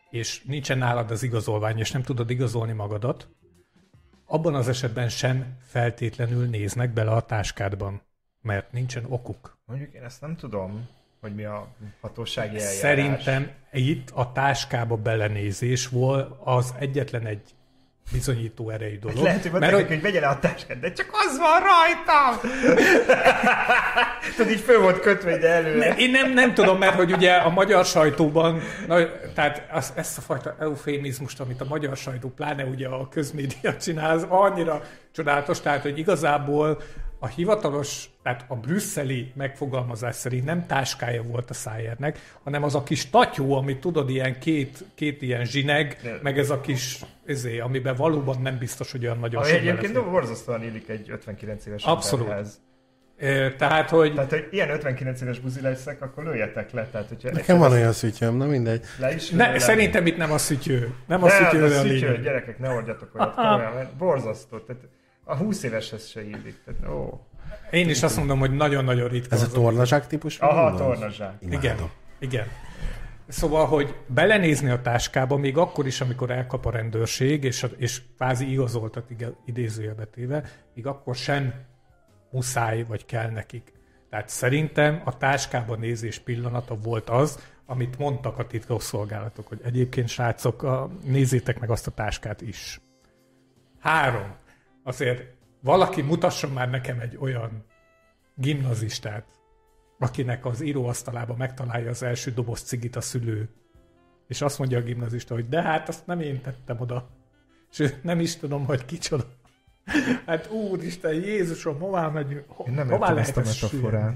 és nincsen nálad az igazolvány, és nem tudod igazolni magadat, abban az esetben sem feltétlenül néznek bele a táskádban, mert nincsen okuk. Mondjuk én ezt nem tudom, hogy mi a hatósági eljárás. Szerintem itt a táskába belenézés volt az egyetlen egy bizonyító erejű dolog. Lehet, hogy mert hogy, hogy vegye le a táskát, de csak az van rajtam! Tudod, így föl volt kötve ide előre. Én nem, nem tudom, mert hogy ugye a magyar sajtóban, na, tehát az, ezt a fajta eufémizmust, amit a magyar sajtó, pláne ugye a közmédia csinál, az annyira csodálatos, tehát hogy igazából a hivatalos, tehát a brüsszeli megfogalmazás szerint nem táskája volt a szájernek, hanem az a kis tatyó, amit tudod, ilyen két, két ilyen zsineg, meg ez a kis, ezé, amiben valóban nem biztos, hogy olyan nagyon sok egyébként borzasztóan illik egy 59 éves Abszolút. emberhez. Tehát, hogy Tehát, hogy ilyen 59 éves buzi leszek, akkor lőjetek le. Tehát, hogyha Nekem van olyan szütyöm, na mindegy. Le is ne, le- szerintem itt nem a szütyő. Nem a Ne, szütyő az a a szütyő, lényeg. gyerekek, ne ordjatok olyat, komolyan, mert borzasztó. Tehát a 20 éveshez se illik. Tehát, ó. Én is azt mondom, hogy nagyon-nagyon ritka. Ez a az tornazsák típus? Aha, gondolsz? tornazsák. Igen, igen. Szóval, hogy belenézni a táskába, még akkor is, amikor elkap a rendőrség, és, a- és kvázi igazoltat ige- idézőjelbe téve, még akkor sem muszáj, vagy kell nekik. Tehát szerintem a táskába nézés pillanata volt az, amit mondtak a titkosszolgálatok, hogy egyébként srácok, a, nézzétek meg azt a táskát is. Három. Azért valaki mutasson már nekem egy olyan gimnazistát, akinek az íróasztalába megtalálja az első doboz cigit a szülő, és azt mondja a gimnazista, hogy de hát azt nem én tettem oda. És ő nem is tudom, hogy kicsoda. Hát úristen, Jézusom, hová megyünk? Ho- Én nem hová értem lehet ezt a metaforát.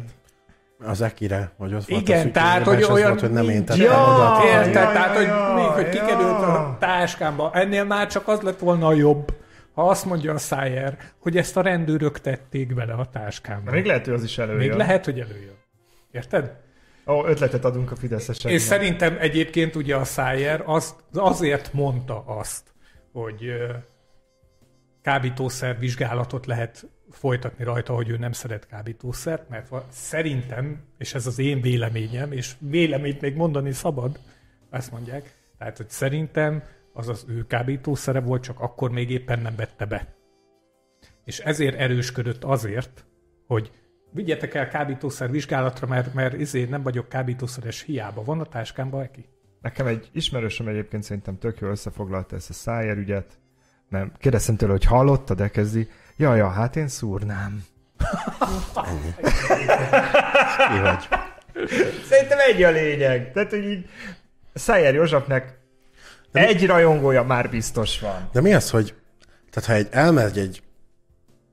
Az Ekire, hogy ott volt Igen, a tehát, szütyőjében, hogy az olyan volt, hogy nem én tettem Ja, oda. érted, Ja, tehát, ja, hogy ja, még, hogy ja. kikerült a táskámba. Ennél már csak az lett volna a jobb, ha azt mondja a Szájer, hogy ezt a rendőrök tették bele a táskámba. Még lehet, hogy az is előjön. Még lehet, hogy előjön. Érted? Ó, ötletet adunk a fideszeseknek. És szerintem egyébként ugye a Szájer az, azért mondta azt, hogy kábítószer vizsgálatot lehet folytatni rajta, hogy ő nem szeret kábítószert, mert szerintem, és ez az én véleményem, és véleményt még mondani szabad, ezt mondják, tehát, hogy szerintem az az ő kábítószere volt, csak akkor még éppen nem vette be. És ezért erősködött azért, hogy vigyetek el kábítószer vizsgálatra, mert, mert izé nem vagyok kábítószeres hiába. Van a táskámba, Eki? Nekem egy ismerősöm egyébként szerintem tök jól összefoglalta ezt a Szájer ügyet, mert kérdeztem tőle, hogy hallottad, de kezdi, ja, ja, hát én szúrnám. Ki vagy? Szerintem egy a lényeg. Tehát, hogy így Szájer Józsefnek egy rajongója már biztos van. De mi az, hogy tehát ha egy elmegy egy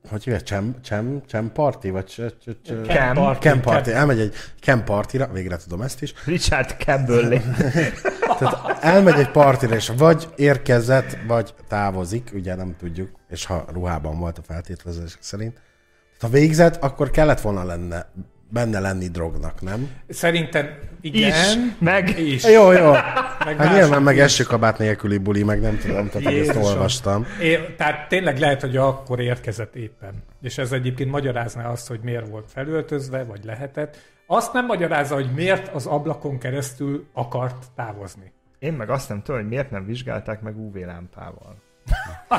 hogy hívják, csem, csem, csem party, vagy cs, cs, cs, Camp party, camp party, camp. elmegy egy camp partira, végre tudom ezt is, Richard Campbell. tehát elmegy egy partira, és vagy érkezett, vagy távozik, ugye nem tudjuk, és ha ruhában volt a feltételezések szerint. Tehát ha végzett, akkor kellett volna lenne, benne lenni drognak, nem? Szerintem Is, igen. meg Is. Jó, jó. Meg Hát nyilván meg esőkabát nélküli buli, meg nem tudom, tehát ezt Jézusom. olvastam. É, tehát tényleg lehet, hogy akkor érkezett éppen. És ez egyébként magyarázná azt, hogy miért volt felöltözve, vagy lehetett. Azt nem magyarázza, hogy miért az ablakon keresztül akart távozni. Én meg azt nem tudom, hogy miért nem vizsgálták meg UV lámpával. A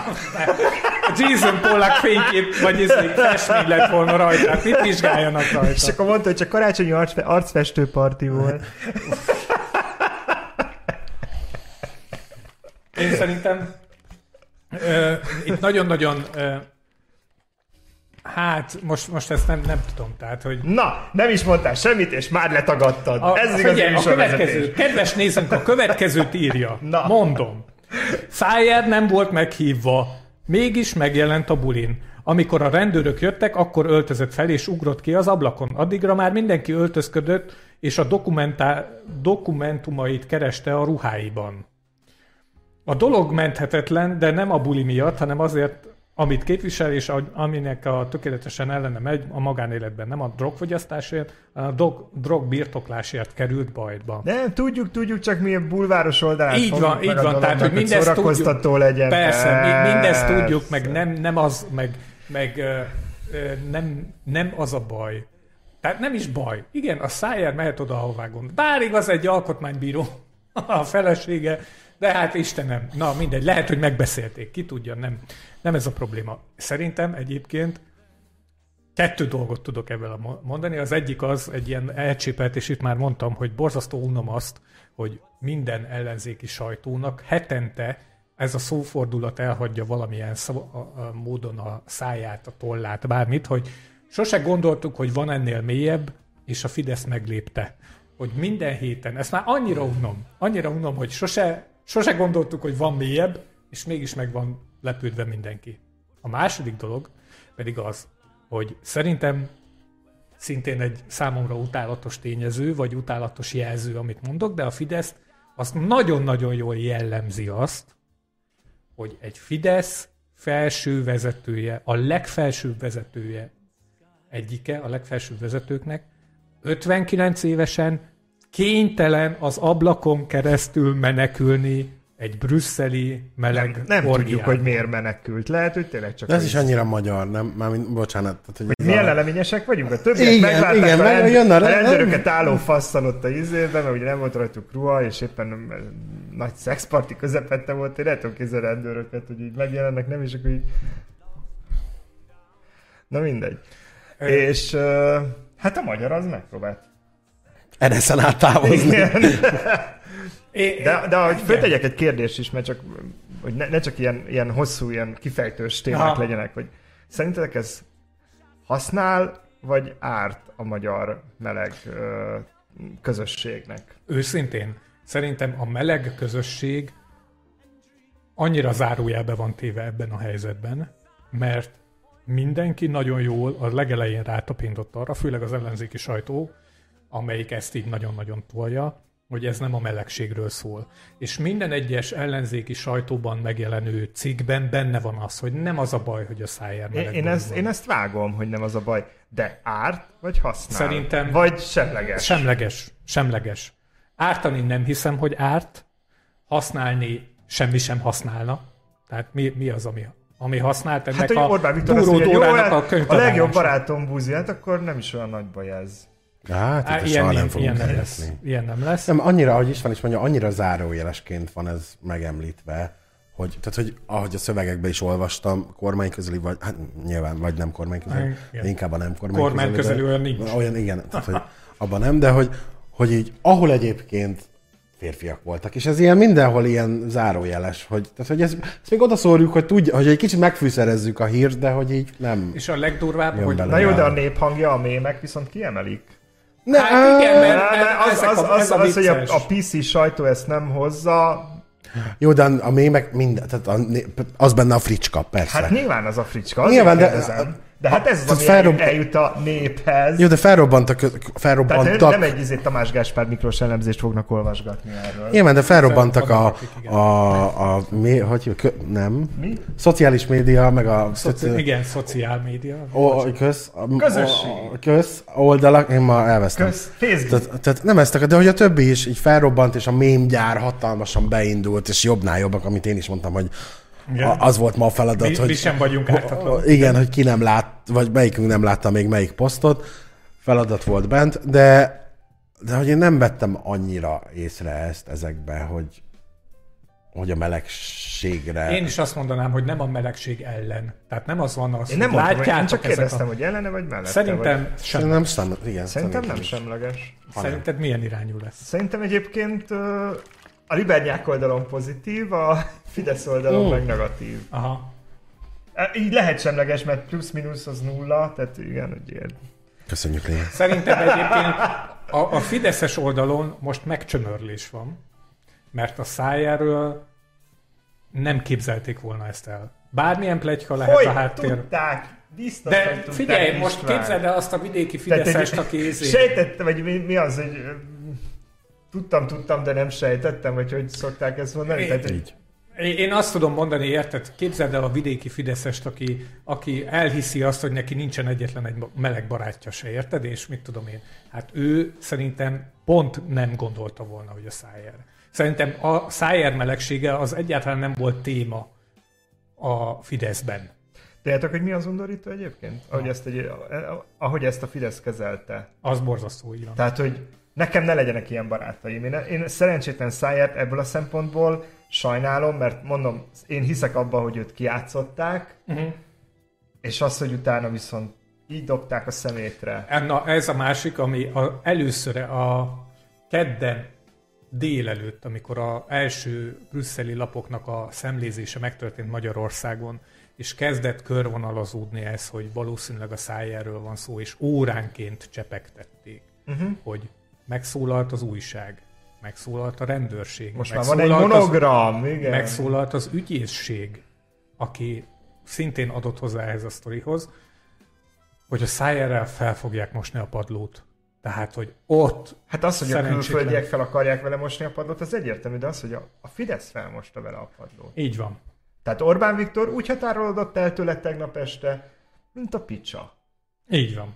Jason Pollack fénykép, vagy ez egy festmény lett volna rajta. Hát mit vizsgáljanak És rajta? akkor mondta, hogy csak karácsonyi arcfe- arcfestő parti volt. Én szerintem ö, itt nagyon-nagyon ö, hát most, most ezt nem, nem tudom, tehát, hogy Na, nem is mondtál semmit, és már letagadtad. A, Ez az figyelj, a következő, kedves nézőnk, a következőt írja. Na. Mondom. Szájer nem volt meghívva, mégis megjelent a bulin. Amikor a rendőrök jöttek, akkor öltözött fel és ugrott ki az ablakon. Addigra már mindenki öltözködött, és a dokumentá- dokumentumait kereste a ruháiban. A dolog menthetetlen, de nem a buli miatt, hanem azért, amit képvisel, és aminek a tökéletesen ellene megy a magánéletben. Nem a drogfogyasztásért, hanem a drog, drogbirtoklásért került bajba. Nem, tudjuk, tudjuk, csak mi a bulváros oldalán Így van, így van, tehát, hogy mindezt tudjuk. legyen. Persze, mi, mindezt Persze. tudjuk, meg nem, nem az, meg, meg nem, nem az a baj. Tehát nem is baj. Igen, a Szájer mehet oda, ahová gondol. Bár igaz, egy alkotmánybíró a felesége, de hát Istenem, na mindegy, lehet, hogy megbeszélték, ki tudja, nem, nem ez a probléma. Szerintem egyébként kettő dolgot tudok ebből mondani. Az egyik az, egy ilyen elcsépelt, és itt már mondtam, hogy borzasztó unom azt, hogy minden ellenzéki sajtónak hetente ez a szófordulat elhagyja valamilyen szava, a, a módon a száját, a tollát, bármit, hogy sose gondoltuk, hogy van ennél mélyebb, és a Fidesz meglépte. Hogy minden héten, ezt már annyira unom, annyira unom, hogy sose, sose gondoltuk, hogy van mélyebb, és mégis meg van lepődve mindenki. A második dolog pedig az, hogy szerintem szintén egy számomra utálatos tényező, vagy utálatos jelző, amit mondok, de a Fidesz azt nagyon-nagyon jól jellemzi azt, hogy egy Fidesz felső vezetője, a legfelsőbb vezetője egyike, a legfelsőbb vezetőknek, 59 évesen kénytelen az ablakon keresztül menekülni egy brüsszeli meleg Nem orgiába. tudjuk, hogy miért menekült. Lehet, hogy tényleg csak... De ez is annyira magyar, nem? Mármint, bocsánat. Tehát, hogy Milyen leleményesek vagyunk? A többiek Igen, megválták igen, a, rend, jön a a rend- rendőröket álló fasszal ott a izében, mert ugye nem volt rajtuk ruha, és éppen nem- nagy szexparti közepette volt, én el tudom képzelni a rendőröket, hogy így megjelennek, nem, és akkor így... Na mindegy. És uh, hát a magyar az megpróbált. Ereszen át távozni. Igen. De, de hogy föltegyek egy kérdést is, mert csak, hogy ne, ne csak ilyen, ilyen hosszú, ilyen kifejtős témák Aha. legyenek, hogy szerintetek ez használ, vagy árt a magyar meleg ö, közösségnek? Őszintén, szerintem a meleg közösség annyira zárójelbe van téve ebben a helyzetben, mert mindenki nagyon jól a legelején rátapintott arra, főleg az ellenzéki sajtó, amelyik ezt így nagyon-nagyon tolja, hogy ez nem a melegségről szól. És minden egyes ellenzéki sajtóban megjelenő cikkben benne van az, hogy nem az a baj, hogy a szájár Én, meleg én, ezt, van. én ezt vágom, hogy nem az a baj, de árt, vagy használ? Szerintem- Vagy semleges? Semleges, semleges. Ártani nem hiszem, hogy árt, használni semmi sem használna. Tehát mi, mi az, ami, ami használt ennek Hát, a Orbán Viktor azt mondja, jó, a hát a könyvtalálása. legjobb barátom buzi, hát akkor nem is olyan nagy baj ez. Hát, Á, itt ilyen, soha nem fogunk ilyen nem eljutni. lesz. Ilyen nem lesz. Nem, annyira, ahogy István is mondja, annyira zárójelesként van ez megemlítve, hogy, tehát, hogy ahogy a szövegekben is olvastam, kormányközeli, vagy hát nyilván, vagy nem kormányközeli, Igen. inkább a nem kormányközeli. Kormányközeli olyan nincs. Olyan, igen, tehát, hogy abban nem, de hogy, hogy így, ahol egyébként férfiak voltak, és ez ilyen mindenhol ilyen zárójeles, hogy, tehát, hogy ezt, ezt még odaszórjuk, hogy tudja, hogy egy kicsit megfűszerezzük a hírt, de hogy így nem. És a legdurvább, hogy... Na jó, de a Ja. néphangja, a mémek viszont kiemelik. Ne, Hát igen, mert- De az, az, a- az, ez a az, hogy a, a PC sajtó ezt nem hozza, Jó, de a mémek minden, tehát a, az benne a fricska, persze. hát nyilván az a fricska, Nyilván, de- kérdezem. De hát ez az, Tehát ami felrobb- eljut a néphez. Jó, de felrobbantak, Tehát felrobbantak. nem egy izé Tamás Gáspár Miklós elemzést fognak olvasgatni erről. Nyilván, de felrobbantak a, igen. a, a, mi, hogy kö, nem? Mi? Szociális média, meg a... Szoci... Igen, szociál média. O, köz, a, Közösség. A, köz oldalak, én ma elvesztem. Kösz, Facebook. Tehát, tehát nem ezt akar, de hogy a többi is így felrobbant, és a mémgyár hatalmasan beindult, és jobbnál jobbak, amit én is mondtam, hogy Igen. az volt ma a feladat, Mi, hogy... mi sem vagyunk ártatlanok. Igen, hogy ki nem lát, vagy melyikünk nem látta még melyik posztot, feladat volt bent, de, de hogy én nem vettem annyira észre ezt ezekbe, hogy, hogy a melegségre... Én is azt mondanám, hogy nem a melegség ellen. Tehát nem az van az, Én nem hogy mondtam, én látjátok csak kérdeztem, a... hogy ellene vagy mellette. Szerintem Vagy... sem. nem szem, igen, Szerintem nem is. semleges. Szerinted milyen irányú lesz? Szerintem egyébként a Libernyák oldalon pozitív, a Fidesz oldalon Ó. meg negatív. Aha. E, Így lehet semleges, mert plusz-minusz az nulla, tehát igen, hogy ilyen. Köszönjük, Léa. Szerintem egyébként a, a Fideszes oldalon most megcsömörlés van, mert a szájáról nem képzelték volna ezt el. Bármilyen plegyka lehet Hogy a háttér. tudták? Biztos, hogy De figyelj, most István. képzeld el azt a vidéki Fideszest, aki izé- Sejtettem, vagy mi, mi az, hogy tudtam, tudtam, de nem sejtettem, vagy hogy szokták ezt mondani? Én- Tehát, Így. Én azt tudom mondani, érted? Képzeld el a vidéki Fideszest, aki, aki elhiszi azt, hogy neki nincsen egyetlen egy meleg barátja se, érted? És mit tudom én? Hát ő szerintem pont nem gondolta volna, hogy a Szájer. Szerintem a Szájer melegsége az egyáltalán nem volt téma a Fideszben. Tudjátok, hogy mi az undorító egyébként? Ahogy ezt, egy, ahogy ezt a Fidesz kezelte. Az borzasztó, így van. Tehát, hogy nekem ne legyenek ilyen barátaim. Én, én szerencsétlen Szájert ebből a szempontból sajnálom, mert mondom, én hiszek abba, hogy őt kiátszották, Uh-huh. és az, hogy utána viszont így dobták a szemétre. Na, ez a másik, ami a, először a kedden délelőtt, amikor a első brüsszeli lapoknak a szemlézése megtörtént Magyarországon, és kezdett körvonalazódni ez, hogy valószínűleg a szájáról van szó, és óránként csepegtették, Uh-huh. hogy megszólalt az újság, megszólalt a rendőrség, Most már van egy megszólalt az- monogram, igen. megszólalt az ügyészség, aki szintén adott hozzá ehhez a sztorihoz, hogy a szájára fel fogják mosni a padlót. Tehát, hogy ott Hát az, hogy a külföldiek fel akarják vele mosni a padlót, az egyértelmű, de az, hogy a, a Fidesz felmosta vele a padlót. így van. Tehát Orbán Viktor úgy határolódott el tőle tegnap este, mint a picsa. Így van.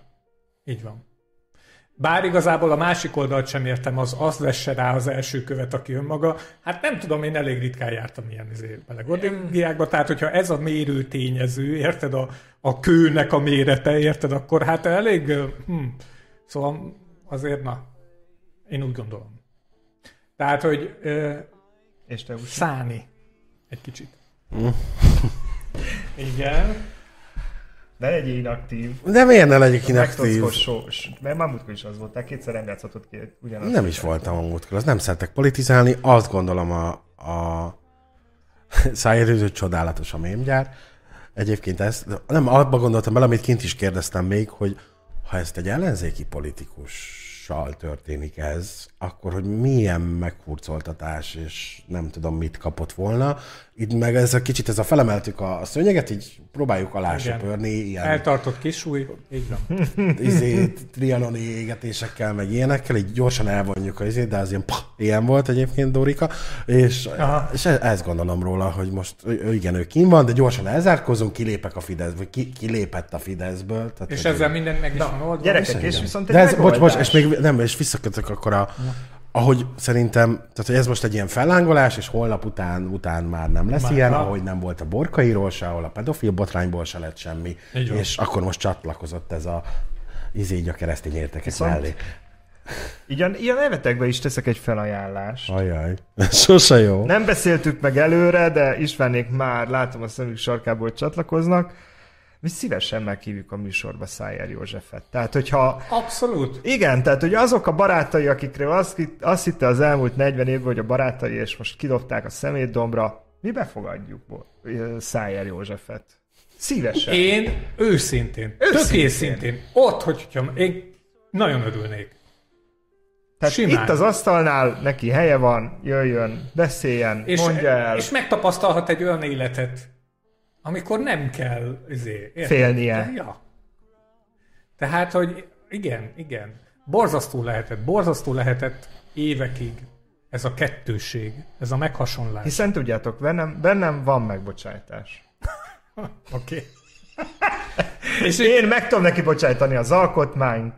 Így van. Bár igazából a másik oldalt sem értem, az az vesse rá az első követ, aki önmaga. Hát nem tudom, én elég ritkán jártam ilyen izé belegordiákba, tehát hogyha ez a mérő tényező, érted, a, a kőnek a mérete, érted, akkor hát elég, hm, szóval azért na, én úgy gondolom. Tehát, hogy ö, És te úgy szállni egy kicsit. Igen. Ne legyél inaktív. De miért ne legyek inaktív? Sós. Mert már múltkor is az volt, tehát kétszer nem játszhatott ki ugyanazt. Nem is voltam a múltkor, az nem szeretek politizálni, azt gondolom a, a szájérőző csodálatos a mémgyár. Egyébként ezt, nem, abba gondoltam bele, amit kint is kérdeztem még, hogy ha ezt egy ellenzéki politikussal történik ez, akkor hogy milyen meghurcoltatás, és nem tudom mit kapott volna. Itt meg ez a kicsit, ez a felemeltük a, a szőnyeget, így próbáljuk alá söpörni, ilyen Eltartott kisúj, így van. izé, trianoni égetésekkel, meg ilyenekkel, így gyorsan elvonjuk a izét, de az ilyen, pah, ilyen volt egyébként Dorika, és, Aha. és e- ezt gondolom róla, hogy most igen, ő kín van, de gyorsan elzárkózunk, kilépek a Fidesz, vagy ki, kilépett a Fideszből. Tehát, És ezzel minden meg is van oldva. Gyerekek, és viszont egy De ez, bocs, bocs, és még nem, és visszakötök akkor a, ahogy szerintem, tehát hogy ez most egy ilyen fellángolás, és holnap után, után már nem lesz Már ilyen, nem. ahogy nem volt a borkairól se, ahol a pedofil botrányból se lett semmi, és akkor most csatlakozott ez a izé így a keresztény értekek Viszont- mellé. Így a nevetekbe is teszek egy felajánlást. Ajaj. Sose jó. Nem beszéltük meg előre, de Istvánék már látom a szemük sarkából csatlakoznak. Mi szívesen meghívjuk a műsorba Szájer Józsefet. Tehát, hogyha Abszolút. igen, tehát hogy azok a barátai, akikről azt, azt hitte az elmúlt 40 évben, hogy a barátai, és most kidobták a szemétdombra, mi befogadjuk Szájer Józsefet. Szívesen. Én őszintén, tök Őszintén. őszintén, ott, hogyha én nagyon örülnék. Tehát simán. itt az asztalnál neki helye van, jöjjön, beszéljen, És, mondja el, és megtapasztalhat egy olyan életet, amikor nem kell izé, érted? Félnie. Ja. Tehát, hogy igen, igen. Borzasztó lehetett, borzasztó lehetett évekig ez a kettőség, ez a meghasonlás. hiszen tudjátok, bennem, bennem van megbocsájtás. Oké. Okay. És én meg tudom neki bocsájtani az alkotmányt,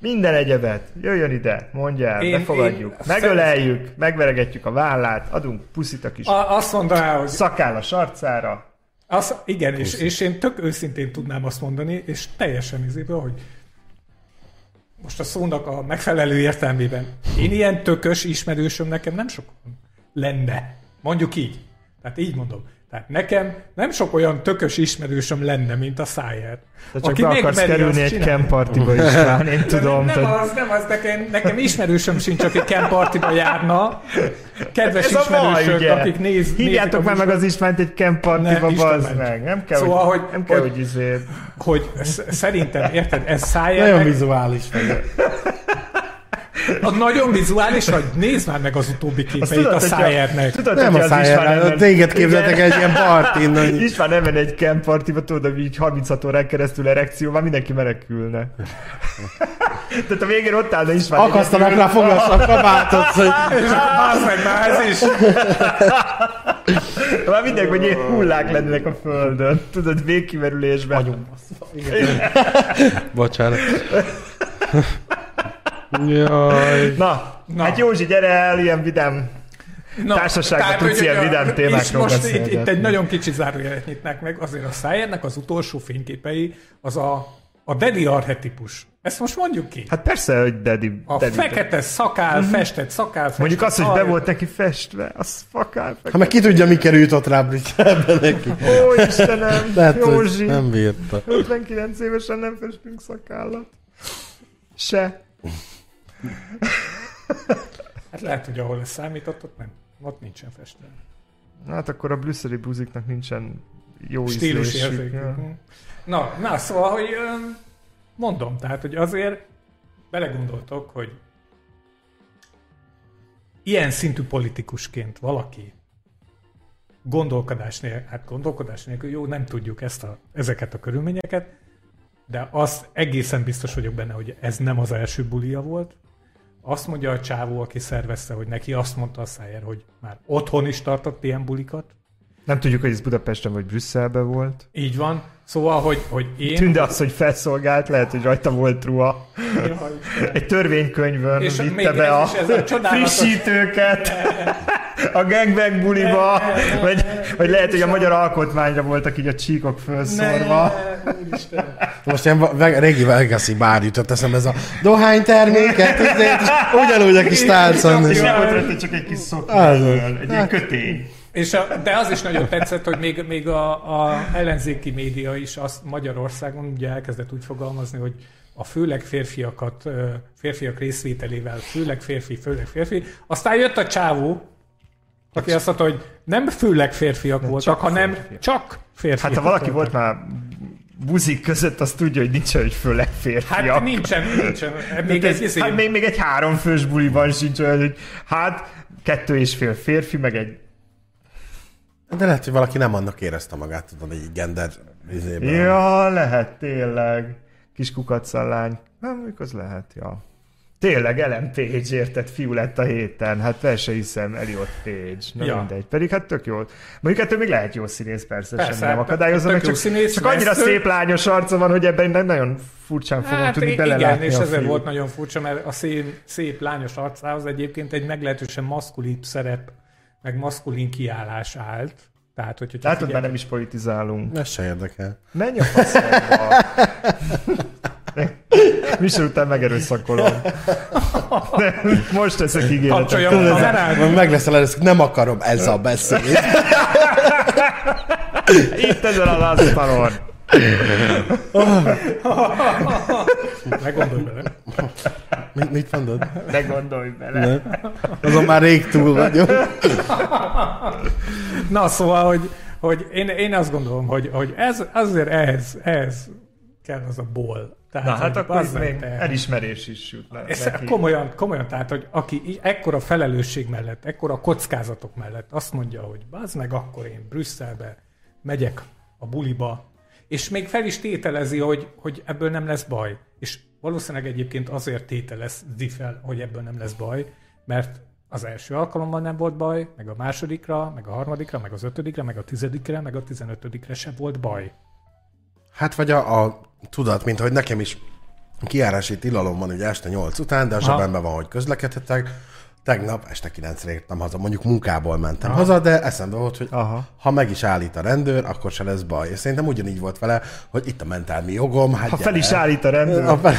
minden egyebet, jöjjön ide, mondja el, Én- befogadjuk, én- megöleljük, megveregetjük a vállát, adunk puszit a kis A, azt mondaná, hogy szakáll a sarcára. Az, igen, és, és én tök őszintén tudnám azt mondani, és teljesen izéből, hogy most a szónak a megfelelő értelmében, én ilyen tökös ismerősöm nekem nem sok lenne. Mondjuk így. Tehát így mondom. Tehát nekem nem sok olyan tökös ismerősöm lenne, mint a Szájer. Te csak be akarsz kerülni egy camp partiba is, már én tudom. Nem, nem tehát- az, nem az, nekem, nekem ismerősöm sincs, aki camp partiba járna. Kedves Ez ismerősök, akik néz, Hívjátok már meg az Istvánt egy camp partiba, Ne, Isten bazd meg. Nem kell, Szóval, hogy, hogy- nem kell, hogy- hogy izé... hogy sz- szerintem, érted, ez Nagyon Szájernek, vizuális vagy. A nagyon vizuális, vagy nézd már meg az utóbbi képeit tudod, a Szájernek. Tudod, Nem a elmen- téged képzeltek egy ilyen partin. hogy- István nem egy camp partiba, tudod, hogy így 36 órán keresztül erekció, már mindenki menekülne. Tehát a végén ott állna István. Akasztanak rá foglasz a kabátot, hogy Az meg már ez is. Már mindenki, hogy ilyen hullák lennének a földön. Tudod, végkimerülésben. Bocsánat. Jaj. Na, Na. Hát Józsi, gyere el, ilyen vidám. Na, Társaságban tehát, tudsz ilyen a- vidám témákról most itt, itt egy nagyon kicsi zárójelet nyitnák meg, azért a Szájernek az utolsó fényképei az a, a Daddy arhetipus. Ezt most mondjuk ki. Hát persze, hogy Daddy. A daddy fekete szakál, festett szakál, festett Mondjuk azt, hogy be volt neki festve, az fakál Ha fekete. meg ki tudja, mi került ott rá Brüsszelbe neki. Ó, Istenem, Lehet, Józsi. nem bírta. 59 évesen nem festünk szakállat. Se. Hát lehet, hogy ahol ez számított, ott nem. Ott nincsen festve. Hát akkor a brüsszeli buziknak nincsen jó Stílus érzékük. Ja. Na, na, szóval, hogy mondom, tehát, hogy azért belegondoltok, hogy ilyen szintű politikusként valaki gondolkodás nélkül, hát gondolkodás nélkül, jó, nem tudjuk ezt a, ezeket a körülményeket, de az egészen biztos vagyok benne, hogy ez nem az első bulia volt. Azt mondja a csávó, aki szervezte, hogy neki azt mondta a Szájer, hogy már otthon is tartott ilyen bulikat. Nem tudjuk, hogy ez Budapesten vagy Brüsszelben volt. Így van. Szóval, hogy, hogy én... Tünde az, hogy felszolgált, lehet, hogy rajta volt ruha. Jaj, Egy törvénykönyvön És vitte be a a frissítőket a gangbang buliba, vagy, vagy lehet, hogy a magyar alkotmányra voltak így a csíkok felszorva. Ne. Most ilyen régi Vegaszi bár jutott eszembe ez a dohányterméket, ezért is ugyanúgy a kis tálcon. És nem volt rajta csak egy kis szoknya, egy ilyen kötény. És a, de az is nagyon tetszett, hogy még, még a, a ellenzéki média is azt Magyarországon ugye elkezdett úgy fogalmazni, hogy a főleg férfiakat, férfiak részvételével, főleg férfi, főleg férfi. Aztán jött a csávó, aki azt mondta, hogy nem főleg férfiak voltak, csak hanem férfiak. csak férfiak. Hát ha valaki voltak. volt már buzik között, az tudja, hogy nincs, hogy főleg férfiak. Hát nincsen, nincsen. Még Hát egy, ez, egy, hát még, még egy háromfős buliban sincs olyan, hogy hát kettő és fél férfi, meg egy... De lehet, hogy valaki nem annak érezte magát, tudod, egy gender izében. Ja, lehet, tényleg. Kis kukacallány. Nem, az lehet, ja. Tényleg, Ellen Page érted, fiú lett a héten. Hát fel se hiszem, Elliot Page. Na Ja. mindegy. Pedig hát tök jó. Mondjuk ettől még lehet jó színész, persze, Persze, semmi nem hát akadályozza meg, csak, színész, csak annyira vesztő. szép lányos arca van, hogy ebben nem nagyon furcsán fogom Hát tudni igen, belelátni és a ezért volt nagyon furcsa, mert a szép, szép lányos arcához egyébként egy meglehetősen maszkulin szerep, meg maszkulin kiállás állt. Tehát, hogy, Látod, figyel- már nem is politizálunk. Ez se érdekel. Menj a faszomba. Műsor után megerőszakolom. De most teszek ígéretet. Kapcsolja a Tudod, kamerát. Majd meg leszel először, nem akarom ez a beszéd. Itt ezen az asztalon. Ne gondolj bele. Mit, mit mondod? Ne gondolj bele. Ne? Azon már rég túl vagyok. Na, szóval, hogy, hogy én, én azt gondolom, hogy, hogy ez azért ehhez, ehhez kell az a ból. Tehát, Na hát akkor meg, még te- elismerés is jut le. Ez neki. komolyan, komolyan, tehát, hogy aki ekkora felelősség mellett, ekkora kockázatok mellett azt mondja, hogy bazd meg, akkor én Brüsszelbe megyek a buliba, és még fel is tételezi, hogy, hogy ebből nem lesz baj. És valószínűleg egyébként azért tételezi fel, hogy ebből nem lesz baj, mert az első alkalommal nem volt baj, meg a másodikra, meg a harmadikra, meg az ötödikre, meg a tizedikre, meg a tizenötödikre se volt baj. Hát vagy a, a tudat, mint hogy nekem is kiárási tilalom van ugye este 8 után, de a zsebemben van, hogy közlekedhetek. Tegnap este 9-re értem haza, mondjuk munkából mentem Aha. haza, de eszembe volt, hogy Aha. ha meg is állít a rendőr, akkor se lesz baj. És szerintem ugyanígy volt vele, hogy itt a mentelmi jogom. Hát Ha fel gyere. is állít a rendőr, A fel...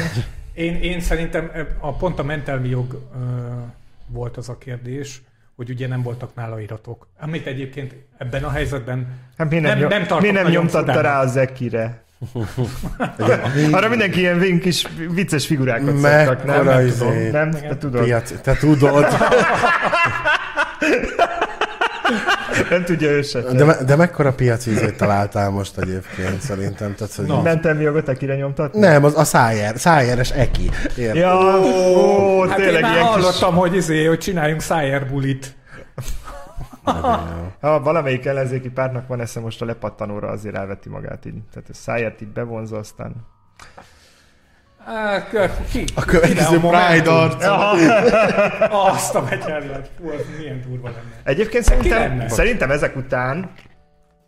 Én, én szerintem a pont a mentelmi jog ö, volt az a kérdés, hogy ugye nem voltak nála iratok. Amit egyébként ebben a helyzetben hát miért nem, nem, nyom- nem miért nem nyomtatta rá a Zekire? Arra mindenki ilyen vén kis vicces figurákat szoktak, nem? Mekkora Nem izé- tudom. Nem? Te tudod. Piac, te tudod, Nem tudja ő se. de, me- de mekkora piaci izét találtál most egyébként szerintem. Tehát, hogy Na. Mentelmi jogot akire nyomtatni? Nem, az a szájer, szájeres eki. Érted? Ja, ó, Hát én tényleg már ilyen kis... hallottam, hogy, izé, hogy csináljunk szájer bulit. Ha valamelyik ellenzéki pártnak van esze most a lepattanóra, azért elveti magát így. Tehát a száját így bevonza, aztán... Á, kö- ki? A következő Ide a Pride Momentum. arc. Azt a megyellet. Fú, az milyen durva lenne. Egyébként szerintem, szerintem ezek után,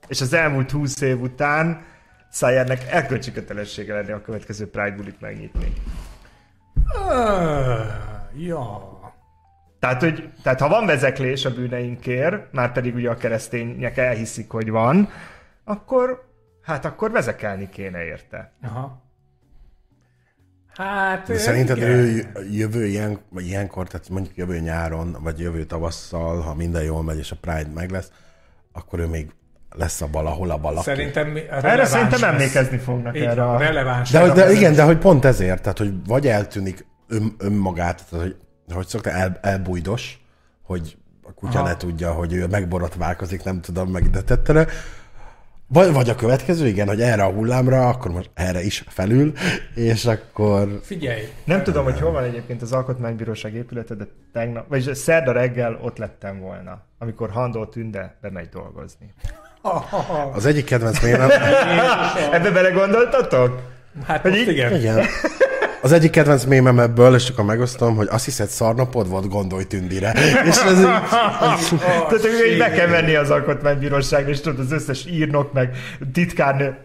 és az elmúlt 20 év után Szájárnek elkölcsi kötelessége lenni a következő Pride bulit megnyitni. Ö, Ja. Tehát, hogy, tehát ha van vezeklés a bűneinkért, már pedig ugye a keresztények elhiszik, hogy van, akkor, hát akkor vezekelni kéne érte. Aha. Hát, De szerinted igen. ő jövő ilyen, vagy ilyenkor, tehát mondjuk jövő nyáron, vagy jövő tavasszal, ha minden jól megy és a Pride meg lesz, akkor ő még lesz a valahol a valaki. Szerintem Erre szerintem lesz. emlékezni fognak Így erre a... releváns. De, lesz. de igen, de hogy pont ezért, tehát hogy vagy eltűnik ön, önmagát, tehát hogy, hogy szokta, el, elbújdos, hogy a kutya Aha. ne tudja, hogy ő megborotválkozik, nem tudom, meg ide tettene. Vagy, vagy a következő, igen, hogy erre a hullámra, akkor most erre is felül, és akkor Figyelj, Nem tudom, hogy hol van egyébként az Alkotmánybíróság épülete, de tegnap, vagyis szerda reggel ott lettem volna, amikor Handó Tünde bemegy dolgozni. az egyik kedvenc mémem, Ebbe belegondoltatok? hát Hogy most így- igen. igen, az egyik kedvenc mémem ebből, és akkor megosztom, hogy azt hiszed szarnapod volt, gondolj Tündire. És ez így, Tehát hogy így be kell menni az Alkotmánybíróságra, és tudod, az összes írnok, meg titkárnő.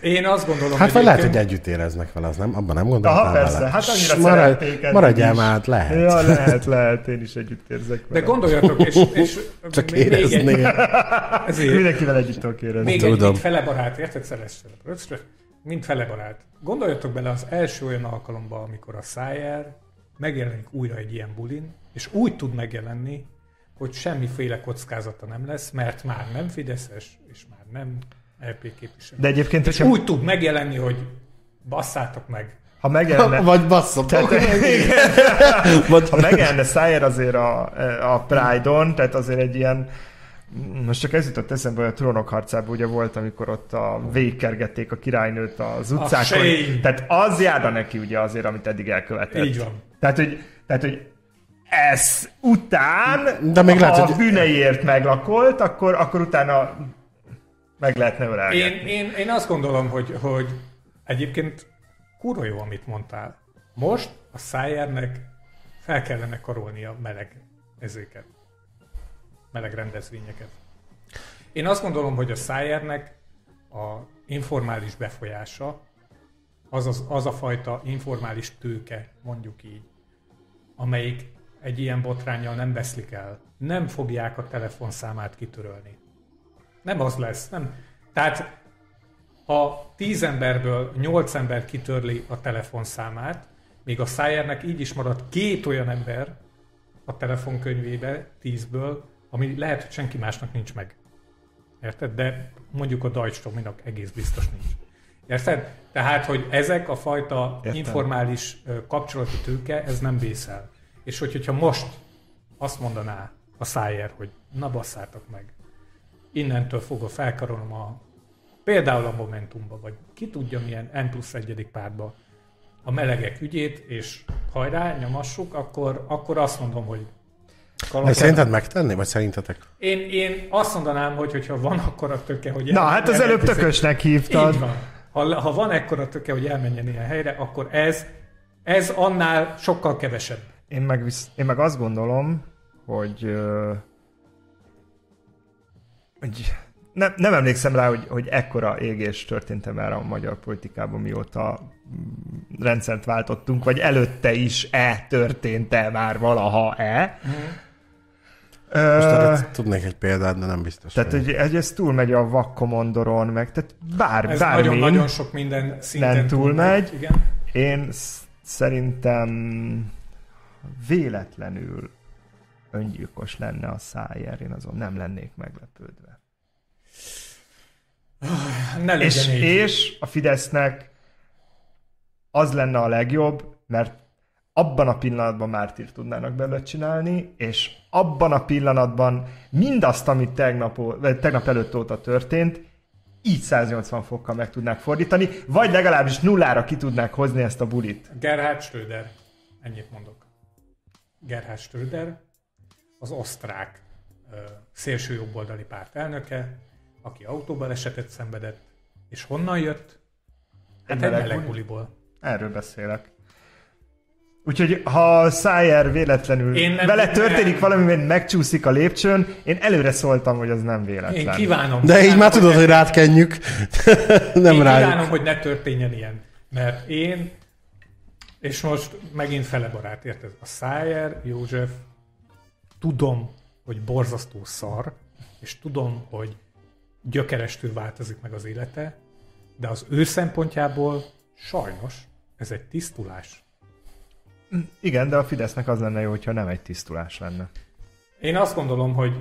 Én azt gondolom, hát vagy lehet, hogy együtt éreznek vele, az nem? Abban nem gondoltam Aha, persze, vele. hát annyira Maradj- szerették eddig Maradjál már, hát lehet. Ja, lehet, lehet, én is együtt érzek De vele. gondoljatok, és, és Csak még egy- érezni. ezért, Mindenkivel együtt tudok érezni. még egy Tudom. mint fele barát, érted? Szeres Röccsre, mint fele barát. Gondoljatok bele az első olyan alkalomba, amikor a Szájer megjelenik újra egy ilyen bulin, és úgy tud megjelenni, hogy semmiféle kockázata nem lesz, mert már nem Fideszes, és már nem LP képviselő. De egyébként, és hogyha, úgy tud megjelenni, hogy basszátok meg. ha megjelenne, Vagy basszom. ha megjelenne Szájer azért a, a Pride-on, tehát azért egy ilyen most csak ez jutott eszembe, hogy a trónok harcában ugye volt, amikor ott a végkergették a királynőt az utcákon. shame. Tehát az járna neki ugye azért, amit eddig elkövetett. Így van. Tehát, hogy, tehát, hogy ez után, De még ha lehet, a hogy- bűneiért meglakolt, akkor, akkor utána meg lehetne ölelgetni. Én, én, én azt gondolom, hogy, hogy egyébként kurva jó, amit mondtál. Most a Szájernek fel kellene karolni a meleg ezéket. Meleg rendezvényeket. Én azt gondolom, hogy a Szájernek a informális befolyása, az, az, az a fajta informális tőke, mondjuk így, amelyik egy ilyen botrányjal nem veszlik el. Nem fogják a telefonszámát kitörölni. Nem az lesz. Nem. Tehát ha 10 emberből 8 ember kitörli a telefonszámát, még a Szájernek így is marad két olyan ember a telefonkönyvébe 10-ből, ami lehet, hogy senki másnak nincs meg. Érted? De mondjuk a Deutsche Tominak egész biztos nincs. Érted? Tehát, hogy ezek a fajta Értem. informális kapcsolati tőke, ez nem vészel. És hogy, hogyha most azt mondaná a Szájer, hogy na basszátok meg, innentől fogva felkarolom a például a Momentumba, vagy ki tudja milyen N plusz egyedik pártba a melegek ügyét, és hajrá, nyomassuk, akkor, akkor azt mondom, hogy De szerinted megtenni, vagy szerintetek? én, én azt mondanám, hogy hogyha van akkora töke, hogy Na, hát az előbb tökösnek hívtad. Így van. Ha, ha van ekkora töke, hogy elmenjen ilyen helyre, akkor ez, ez annál sokkal kevesebb. Én meg, visz, én meg azt gondolom, hogy, hogy nem, nem emlékszem rá, hogy, hogy ekkora égés történt már a magyar politikában, mióta mm, rendszert váltottunk, vagy előtte is-e történt-e már valaha-e. Most erre tudnék egy példát, de nem biztos. tehát, hogy ez, ez túlmegy a vakkomondoron, meg tehát bár, Ez bármin. nagyon-nagyon sok minden szinten túlmegy. Igen. Én sz- szerintem véletlenül öngyilkos lenne a szájer, én azon nem lennék meglepődve. Ne legyen És, így. és a Fidesznek az lenne a legjobb, mert abban a pillanatban mártír tudnának belőle csinálni, és abban a pillanatban mindazt, amit tegnap, vagy tegnap előtt óta történt, így 180 fokkal meg tudnák fordítani, vagy legalábbis nullára ki tudnák hozni ezt a bulit. Gerhard Schröder. Ennyit mondok. Gerhard Schröder, az osztrák ö, szélső jobboldali párt elnöke, aki autóbalesetet szenvedett, és honnan jött? Hát Egy meleg meleg buli. buliból. Erről beszélek. Úgyhogy ha Szájer véletlenül Én nem- vele nem- történik valami, mert megcsúszik a lépcsőn, én előre szóltam, hogy az nem véletlen. Én kívánom. De így kívánom, már tudod, hogy rád kenjük. nem Én rájuk. kívánom, hogy ne történjen ilyen. Mert én, és most megint fele barát, érted? A Szájer, József, tudom, hogy borzasztó szar, és tudom, hogy gyökerestül változik meg az élete, de az ő szempontjából sajnos ez egy tisztulás. Igen, de a Fidesznek az lenne jó, hogyha nem egy tisztulás lenne, Én azt gondolom, hogy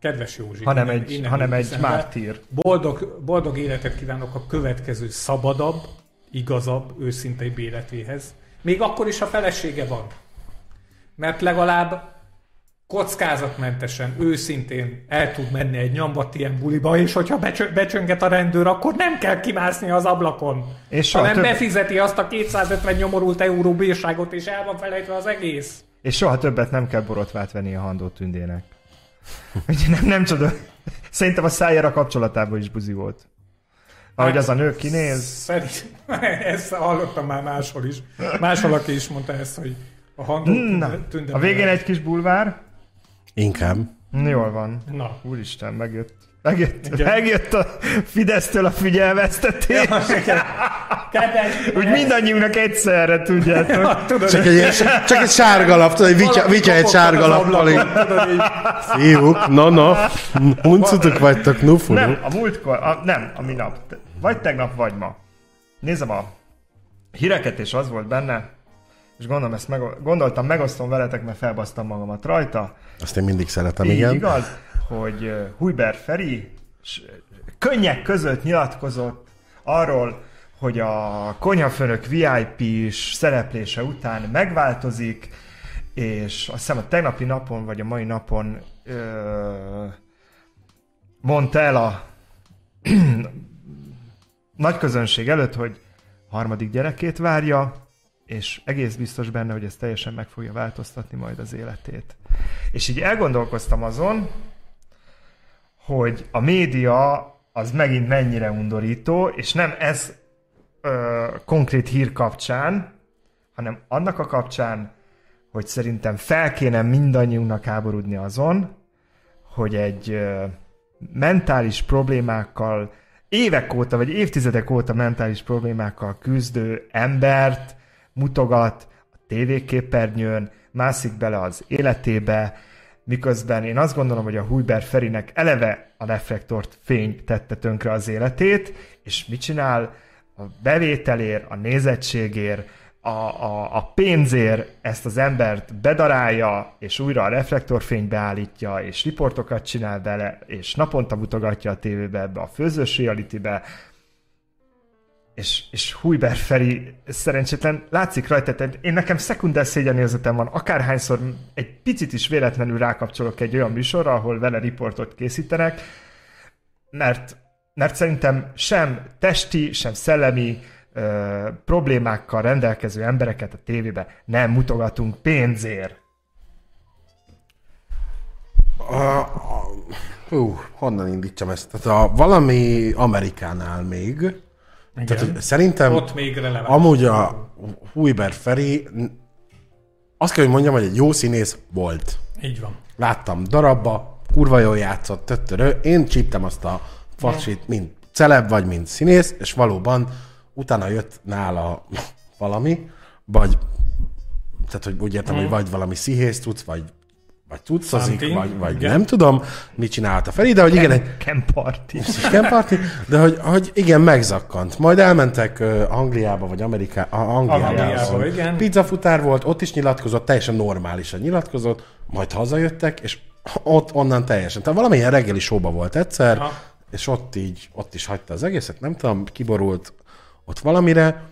kedves Józsi, hanem innen- egy, innen hanem egy mártír. Boldog, boldog életet kívánok a következő szabadabb, igazabb, őszinteibb életéhez. Még akkor is, ha felesége van. Mert legalább kockázatmentesen, őszintén el tud menni egy nyambat ilyen buliba, és hogyha becsö- becsönget a rendőr, akkor nem kell kimászni az ablakon. És hanem több- befizeti azt a 250 nyomorult euró bírságot, és el van felejtve az egész. És soha többet nem kell borotvát venni a Handó Tündének. Úgyhogy nem, nem csoda. Szerintem a Szájer a kapcsolatában is buzi volt. Ahogy Hát, az a nő kinéz, Szerint, ezt hallottam már máshol is. Máshol, aki is mondta ezt, hogy a hangok Na, tünde, a végén egy kis bulvár. Inkább. Jól van. Na, Úristen, megjött. Megjött, Igen. megjött a Fidesztől a figyelmeztetés. kedves, Úgy mindannyiunknak egyszerre, tudjátok. tudod, Csak egy, csak egy sárga lap, tudod, egy vitya, vitya egy sárga lappal. Fiúk, na na, huncutok vagytok, nufuluk. Nem, a múltkor, a, nem, a minap. Vagy tegnap, vagy ma. Nézem a híreket, és az volt benne, és gondolom ezt meg, gondoltam, megosztom veletek, mert felbasztam magamat rajta. Azt én mindig szeretem, Így igen. igaz, hogy Hujber Feri könnyek között nyilatkozott arról, hogy a konyhafőnök VIP-s szereplése után megváltozik, és azt hiszem a tegnapi napon, vagy a mai napon ö, mondta el a nagy közönség előtt, hogy harmadik gyerekét várja, és egész biztos benne, hogy ez teljesen meg fogja változtatni majd az életét. És így elgondolkoztam azon, hogy a média az megint mennyire undorító, és nem ez ö, konkrét hír kapcsán, hanem annak a kapcsán, hogy szerintem fel kéne mindannyiunknak háborodni azon, hogy egy ö, mentális problémákkal, évek óta, vagy évtizedek óta mentális problémákkal küzdő embert mutogat a tévéképernyőn, mászik bele az életébe, miközben én azt gondolom, hogy a Hújber Ferinek eleve a reflektort fény tette tönkre az életét, és mit csinál? A bevételért, a nézettségért, a, a, a pénzért ezt az embert bedarálja, és újra a reflektorfényt beállítja, és riportokat csinál bele, és naponta mutogatja a tévébe, ebbe a főzős reality-be, és, és Hújber Feri szerencsétlen látszik rajta, tehát én nekem szekunder szégyenérzetem van, akárhányszor egy picit is véletlenül rákapcsolok egy olyan műsorra, ahol vele riportot készítenek, mert, mert szerintem sem testi, sem szellemi ö, problémákkal rendelkező embereket a tévébe nem mutogatunk pénzért. A, hú, honnan indítsam ezt? Tehát a, valami Amerikánál még, Igen. tehát hogy szerintem Ott még releváns. amúgy a Hújber Feri, azt kell, hogy mondjam, hogy egy jó színész volt. Így van. Láttam darabba, kurva jól játszott, töttörő. Én csíptem azt a facsit, mint celeb vagy mint színész, és valóban utána jött nála valami, vagy tehát, hogy úgy értem, hogy vagy valami szihész tudsz, vagy vagy cuccozik, vagy, vagy igen. nem tudom, mit csinálta Feri, de hogy igen, egy Ken Party. Ken Party, de hogy, hogy igen, megzakkant. Majd elmentek Angliába, vagy Ameriká, a- Angliába. Angliába, igen. Pizzafutár volt, ott is nyilatkozott, teljesen normálisan nyilatkozott, majd hazajöttek, és ott onnan teljesen. Tehát valamilyen reggeli showba volt egyszer, Aha. és ott így, ott is hagyta az egészet, nem tudom, kiborult ott valamire,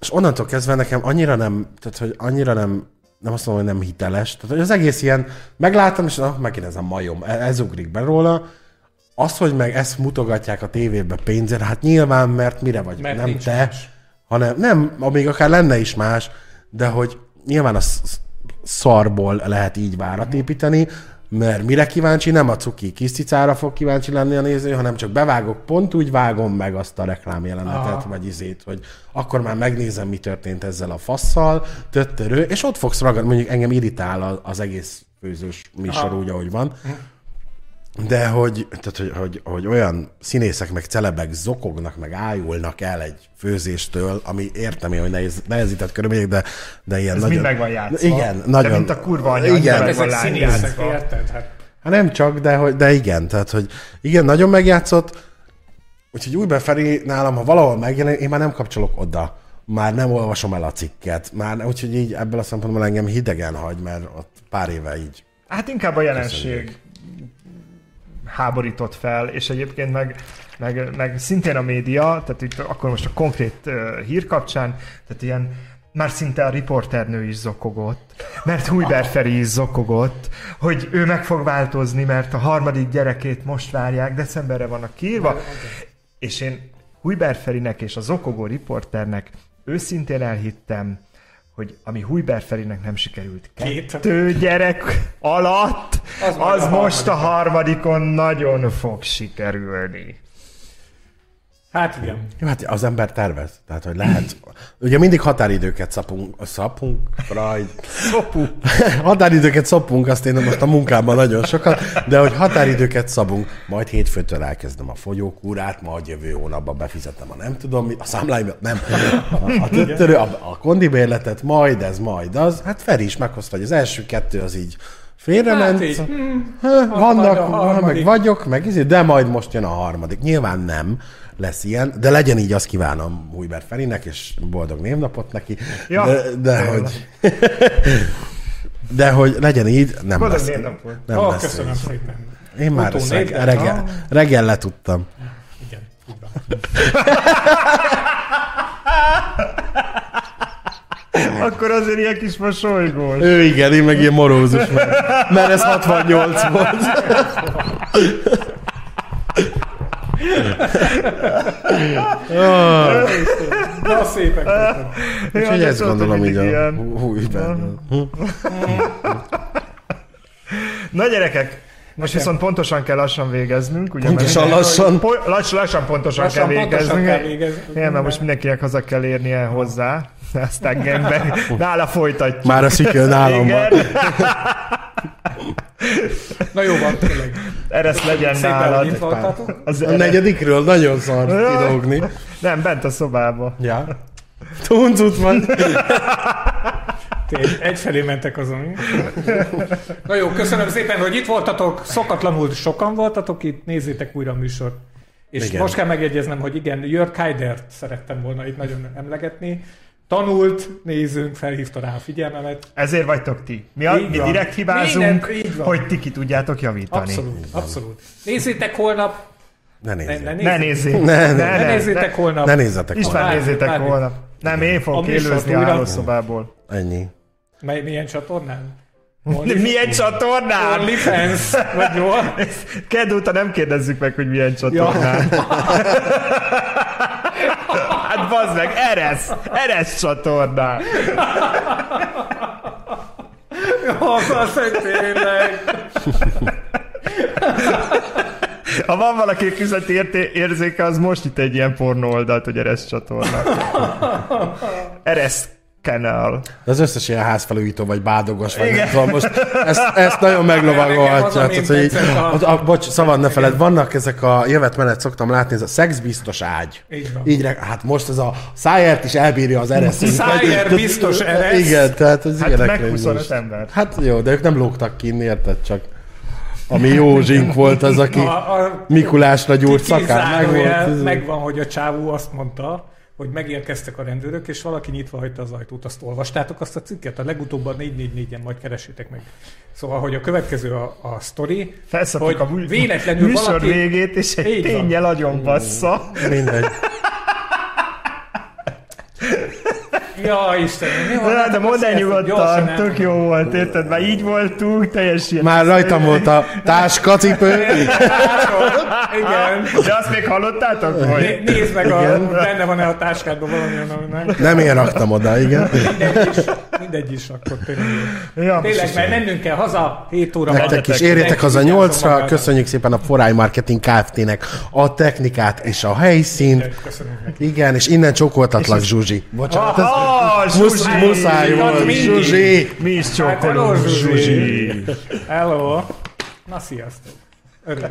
és onnantól kezdve nekem annyira nem, tehát hogy annyira nem, nem azt mondom, hogy nem hiteles. Tehát hogy az egész ilyen, meglátom, és na, megint ez a majom, ez, ez ugrik be róla. Az, hogy meg ezt mutogatják a tévébe pénzért, hát nyilván, mert mire vagy, Mert nem te, más. hanem nem, még akár lenne is más, de hogy nyilván a sz- szarból lehet így várat építeni, mert mire kíváncsi, nem a cuki kis cicára fog kíváncsi lenni a néző, hanem csak bevágok, pont úgy vágom meg azt a reklámjelenetet, Aha. vagy izét, hogy akkor már megnézem, mi történt ezzel a fasszal, töttörő, és ott fogsz ragadni, mondjuk engem irritál az egész főzős műsor Aha. úgy, ahogy van, de hogy, tehát, hogy, hogy, hogy olyan színészek meg celebek zokognak, meg ájulnak el egy főzéstől, ami értem én, hogy nehéz, nehezített körülmények, de, de ilyen Ez nagyon... mind meg van játszva. Igen, nagyon. De mint a kurva anya, Igen. Ezek színészek, érted? Hát Hát nem csak, de, hogy, de igen, tehát, hogy igen, nagyon megjátszott, úgyhogy úgy Feri nálam, ha valahol megjelen, én már nem kapcsolok oda. Már nem olvasom el a cikket. Már, úgyhogy így ebből a szempontból engem hidegen hagy, mert ott pár éve így. Hát inkább a jelenség háborított fel, és egyébként meg, meg, meg szintén a média, tehát itt akkor most a konkrét uh, hír kapcsán, tehát ilyen már szinte a riporternő is zokogott, mert Hújber Feri is zokogott, hogy ő meg fog változni, mert a harmadik gyerekét most várják, decemberre vannak kiírva, és én Hújber Ferinek és a zokogó riporternek őszintén elhittem, hogy ami Hújber Ferinek nem sikerült Két. kettő gyerek alatt, Az az, a most a harmadikon nagyon fog sikerülni. Hát igen. Jó, hát az ember tervez. Tehát, hogy lehet. Ugye mindig határidőket szapunk, szapunk, Freud. Szopu. határidőket szapunk, azt én most a munkában nagyon sokat, de hogy határidőket szabunk, majd hétfőtől elkezdem a fogyókúrát, majd jövő hónapban befizetem a nem tudom mi, a számláimat, nem, a, a, töttörő, a, a kondibérletet, majd ez, majd az. Hát Feri is meghozta, hogy az első kettő az így félrement. Hát így, Hát, vannak, meg vagyok, meg izé, de majd most jön a harmadik. Nyilván nem lesz ilyen, de legyen így, azt kívánom Hújber Ferinek, és boldog névnapot neki. Ja, de, de hogy... De hogy legyen így, nem Boldog lesz. névnapot. Nem Ó, lesz köszönöm szépen. Én már ezt Utónév, reggel, de- reggel, reggel letudtam. Igen. Akkor azért ilyen kis mosolygós. Ő igen, én meg ilyen morózus, mert, mert ez 68 volt. Na, szépek voltak. Úgyhogy ezt gondolom így a hú-. Na gyerekek, most viszont pontosan kell lassan végeznünk. Ugye, Pontosan mert- lassan? Po- lass, lassan pontosan Lassan kell pontosan végeznünk. kell végezni. Igen, mert most mindenkinek haza kell érnie hozzá. Aztán gangbe, nála folytatjuk. Már a szikő nálam van. Na jó van, tényleg. ereszt legyen Szépen, hogy nálad. itt voltatok. Az A negyedikről nagyon szar kidolgni. Nem, bent a szobába. Ja. Tuncut van. Tény, egyfelé mentek azon. Na jó, köszönöm szépen, hogy itt voltatok. Szokatlanul sokan voltatok itt, nézzétek újra a műsort. És Igen. most kell megjegyeznem, hogy igen, Jörg Kaidert szerettem volna itt nagyon emlegetni. Tanult nézőnk felhívta rá a figyelmemet. Ezért vagytok ti. Mi, a, mi direkt hibázunk, Minden, hogy ti ki tudjátok javítani. Abszolút, abszolút. Nézzétek holnap. Ne nézzétek. ne, Ne nézzétek. Ne, ne, ne nézzétek holnap. Ne nézzetek István volna. Bármi, nézzétek bármi. volna. Nem, én fogok élőzni a hálószobából. Ennyi. Mely, milyen csatornán? De milyen csatornán? OnlyFans, vagy jól? Kedd óta nem kérdezzük meg, hogy milyen csatornán. hát bazd meg, Eresz! Eresz csatornán! Jó, az, hogy tényleg. Ha van valaki üzleti érté- érzéke, az most itt egy ilyen pornó oldalt, hogy Eresz csatorna. Eresz Canal. De az összes ilyen házfelújító vagy bádogos, vagy Igen. nem tudom, most ezt, ezt nagyon meglovagolhatja. Nekem az a Tehát, hogy így, a, a, bocs, szabad ne feled, vannak ezek a jövet menet szoktam látni, ez a szexbiztos ágy. Így van. Így, hát most ez a szájért is elbírja az ereszünk. Szájer biztos eresz. Igen, tehát ez Hát ilyenek meg rémlik. 25 ember. Hát jó, de ők nem lógtak ki, érted csak. Ami jó zsink volt az, aki A, a, Mikulásra gyúrt szakán. Meg volt. megvan, hogy a csávó azt mondta, hogy megérkeztek a rendőrök, és valaki nyitva hagyta az ajtót. Azt olvastátok azt a cikket? A legutóbb a 444-en majd keresétek meg. Szóval, hogy a következő a, a sztori, hogy a mű- véletlenül műsor valaki... végét, és egy tényel agyon bassza. Mindegy. Ja, Istenem, Na, hát de akkor mondd el nyugodtan, tök jó volt, érted? Már így voltunk, teljes ilyen... Már rajtam volt a táskacipő. Igen. De azt még hallottátok, hogy... Né- Nézd meg, a, benne van-e a táskádban valami, ami nem. Nem én raktam oda, igen. Mindegy is, mindegy is, akkor tényleg. Ja, Tényleg, mert mennünk kell haza, 7 óra Nektek Menjetek, is érjetek haza mindenki vigyázzon nyolcra, magára. köszönjük szépen a Foráj Marketing Kft-nek a technikát és a helyszínt. Igen, és innen csókoltatlak, Zsuzsi. Bocsánat, Aha, musz, Zsuzsi! muszáj volt, mindig. Zsuzsi. Mi is Hát, csókolunk, hello, Zsuzsi. Hello. Na, sziasztok. Örülök.